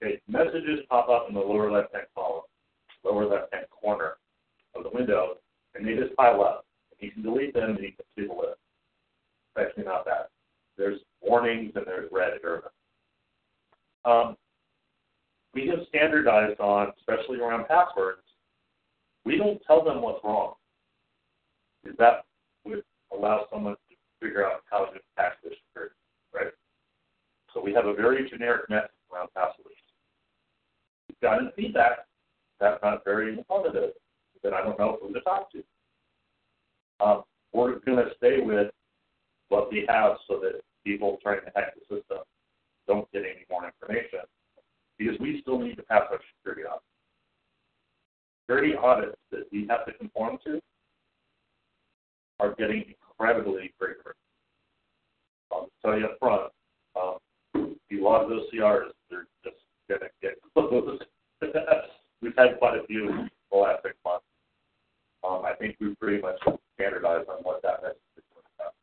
be. Okay, messages pop up in the lower left hand column, lower left hand corner of the window, and they just pile up. And You can delete them and you can see the list. definitely not that. There's warnings and there's red error. Um, we have standardized on, especially around passwords, we don't tell them what's wrong. Because that would allow someone to figure out how to attack this security, right? So we have a very generic message around passwords. We've gotten feedback that's not very informative. Then I don't know who to talk to. Um, we're going to stay with what we have so that people trying to hack the system don't get any more information because we still need to pass our security audit. Security audits that we have to conform to are getting incredibly rigorous. I'll tell you up front, um, a lot of those CRs, they're just going to get closed. We've had quite a few the last six months. Um, I think we've pretty much standardized on what that message is about.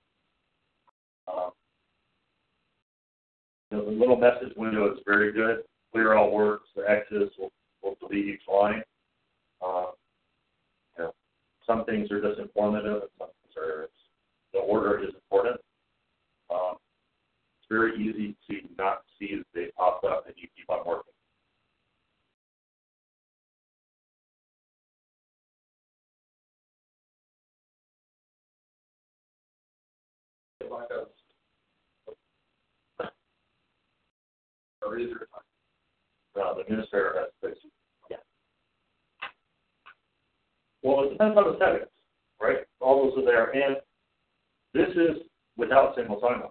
Um, the little message window is very good. Clear all works. The X's will, will delete each line. Um, you know, some things are just informative, and some things are the order is important. Um, it's very easy to not see that they pop up and you keep on working. Like us. Or? Uh, the administrator has to. Yeah. Well, it depends on the settings, right? All those are there, and this is without single sign-on.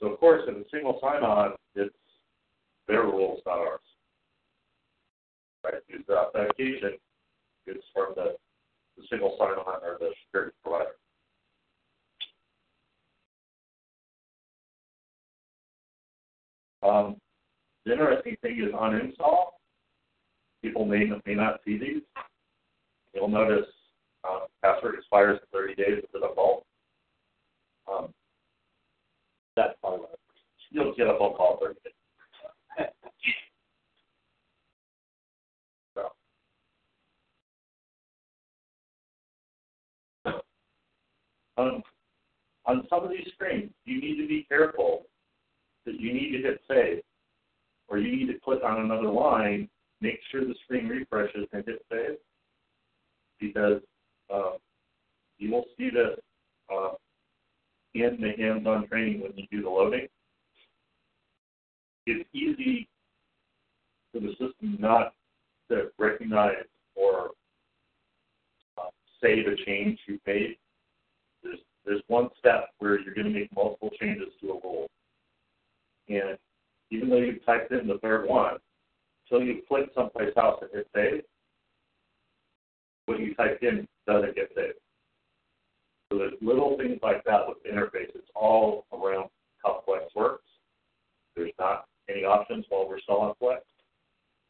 So of course, in a single sign-on, it's their rules, not ours. Right? Because the authentication is from the, the single sign-on or the security provider. Um, the interesting thing is on install, people may may not see these. You'll notice um, password expires in 30 days as the default. Um, that's probably what you'll get a phone call 30 days. so. Um, on some of these screens, you need to be careful that you need to hit save, or you need to click on another line, make sure the screen refreshes and hit save, because uh, you will see this uh, in the hands-on training when you do the loading. It's easy for the system not to recognize or uh, save a change you made. There's, there's one step where you're going to make multiple changes to a rule. And even though you typed in the third one, until you click someplace else and hit save, what you typed in doesn't get saved. So there's little things like that with the interface. It's all around how Flex works. There's not any options while we're still on Flex.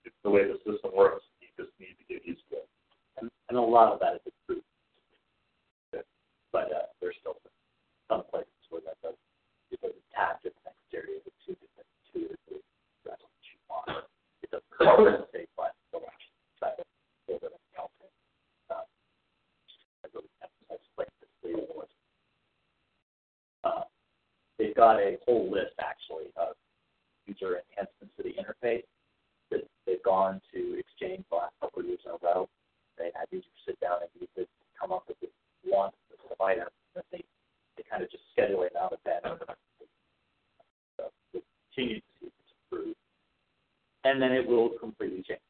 It's the way the system works. You just need to get used to it. And, and a lot of that is improved. But uh, there's still some places where that does it doesn't tap to the next area two different two or three that's what you want. It doesn't say but the last side of it doesn't help it. Uh, I really emphasize like this way more. Uh, they've got a whole list actually of user enhancements to the interface that they've gone to Exchange the last couple of years in a row. They had users sit down and use it, come up with this list of items, and they they kind of just schedule it out of bed. So we continue to see this improve, and then it will completely change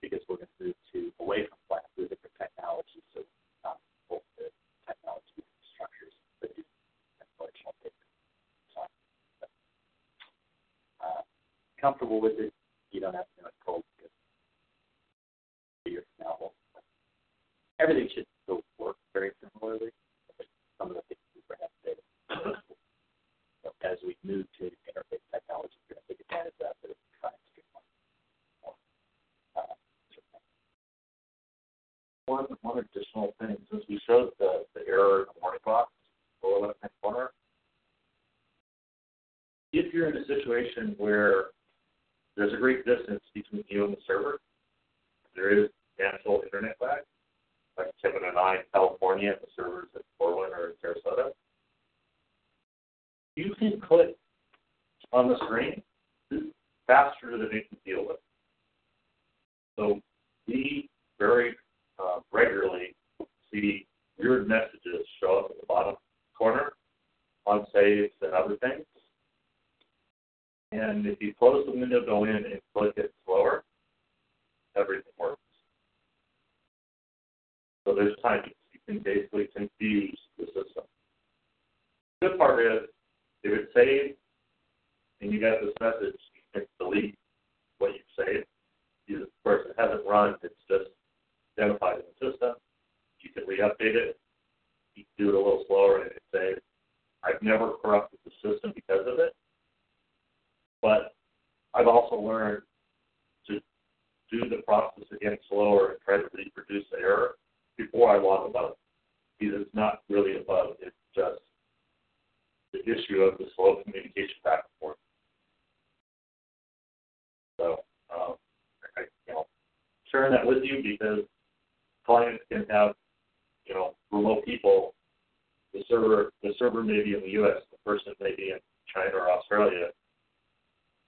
because we're going to move to away from flat to different technologies. So not both the technology structures that do. So, uh, comfortable with it. You don't have to know it's cold because years from now, everything should still work very similarly. But some of the things we up today, so as we move to interface technology, we're going to take advantage of that, but it's trying to streamline more. Uh, One one additional thing, since we showed the, the error in the warning box, lower left hand corner, if you're in a situation where there's a great distance between you and the server, there is natural internet lag, like Kevin and I in California, the servers in Portland or in Sarasota. 15 clicks on the screen faster than you can deal with. So be very uh, regularly see weird messages show up at the bottom corner on saves and other things. And if you close the window, go in and click it slower, everything works. So there's times you can basically confuse the system. The good part is, if it's saved and you got this message, you can delete what you've saved. You, of course, it hasn't run, it's just identified in the system. You can re-update it. You can do it a little slower and saves. I've never corrupted the system because of it. But I've also learned to do the process again slower and try to reproduce the error before I log a bug. Because it's not really a bug, it's just the issue of the slow communication back and forth. So, um, I, you know, sharing that with you because clients can have, you know, remote people. The server, the server may be in the U.S., the person may be in China or Australia.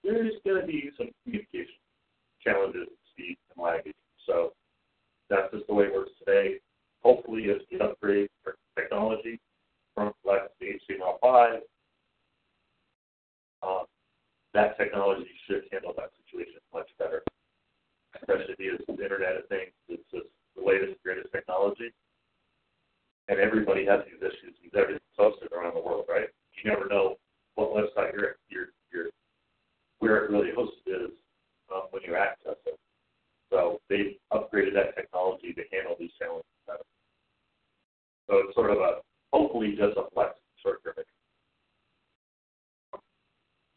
There's going to be some communication challenges, speed, and lag. So that's just the way it works today. Hopefully, as we upgrade our technology from Flex to HTML5, um, that technology should handle that situation much better. Especially because the Internet of Things is just the latest, greatest technology. And everybody has these issues because everything's posted around the world, right? You never know what website you're, you're, you're where it really hosted is um, when you access it. So they've upgraded that technology to handle these challenges better. So it's sort of a, hopefully just a flex short term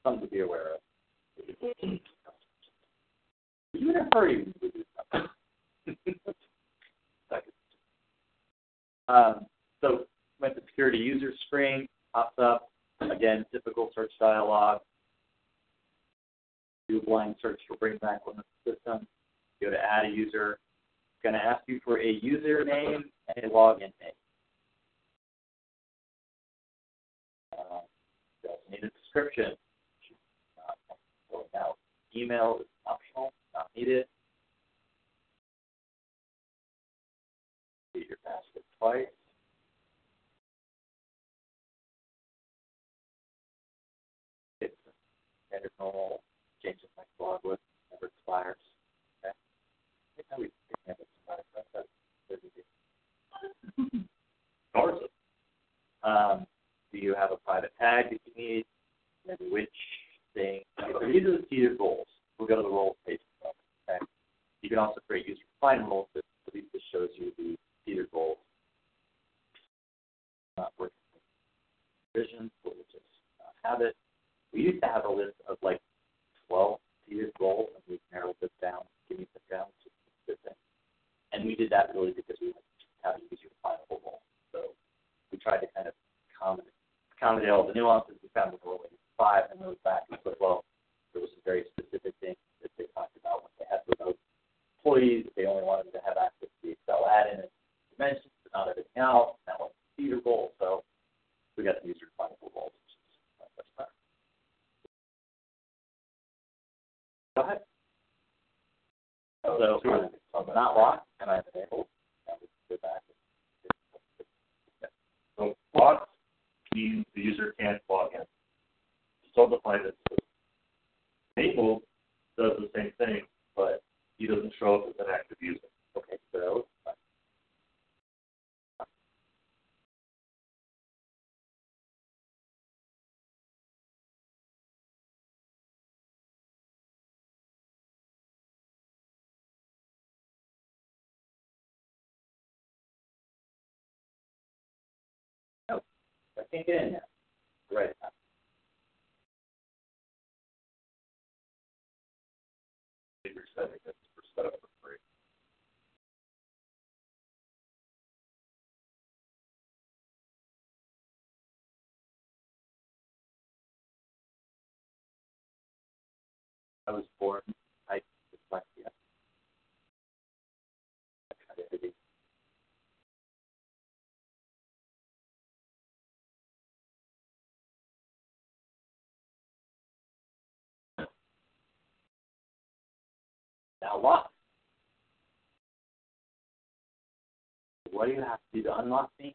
Something to be aware of. Are you in a hurry with this stuff? Um, so went to security user screen, pops up. Again, typical search dialog. Do blind search to bring back one of the system. Go to add a user. It's going to ask you for a username and a login name. Uh, need a description. Uh, email is optional, not needed. Repeat your password twice. It's standard normal. Change the next log list never expires. Okay. It never expires. That's that's busy. Awesome. Um, do you have a private tag that you need? Which thing? These are the seeded roles. What do you have to do to unlock me?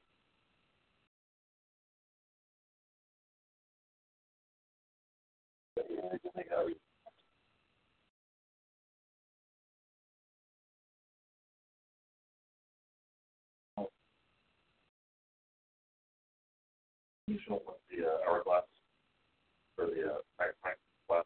Usual with the uh, hourglass for the uh, backpack glass.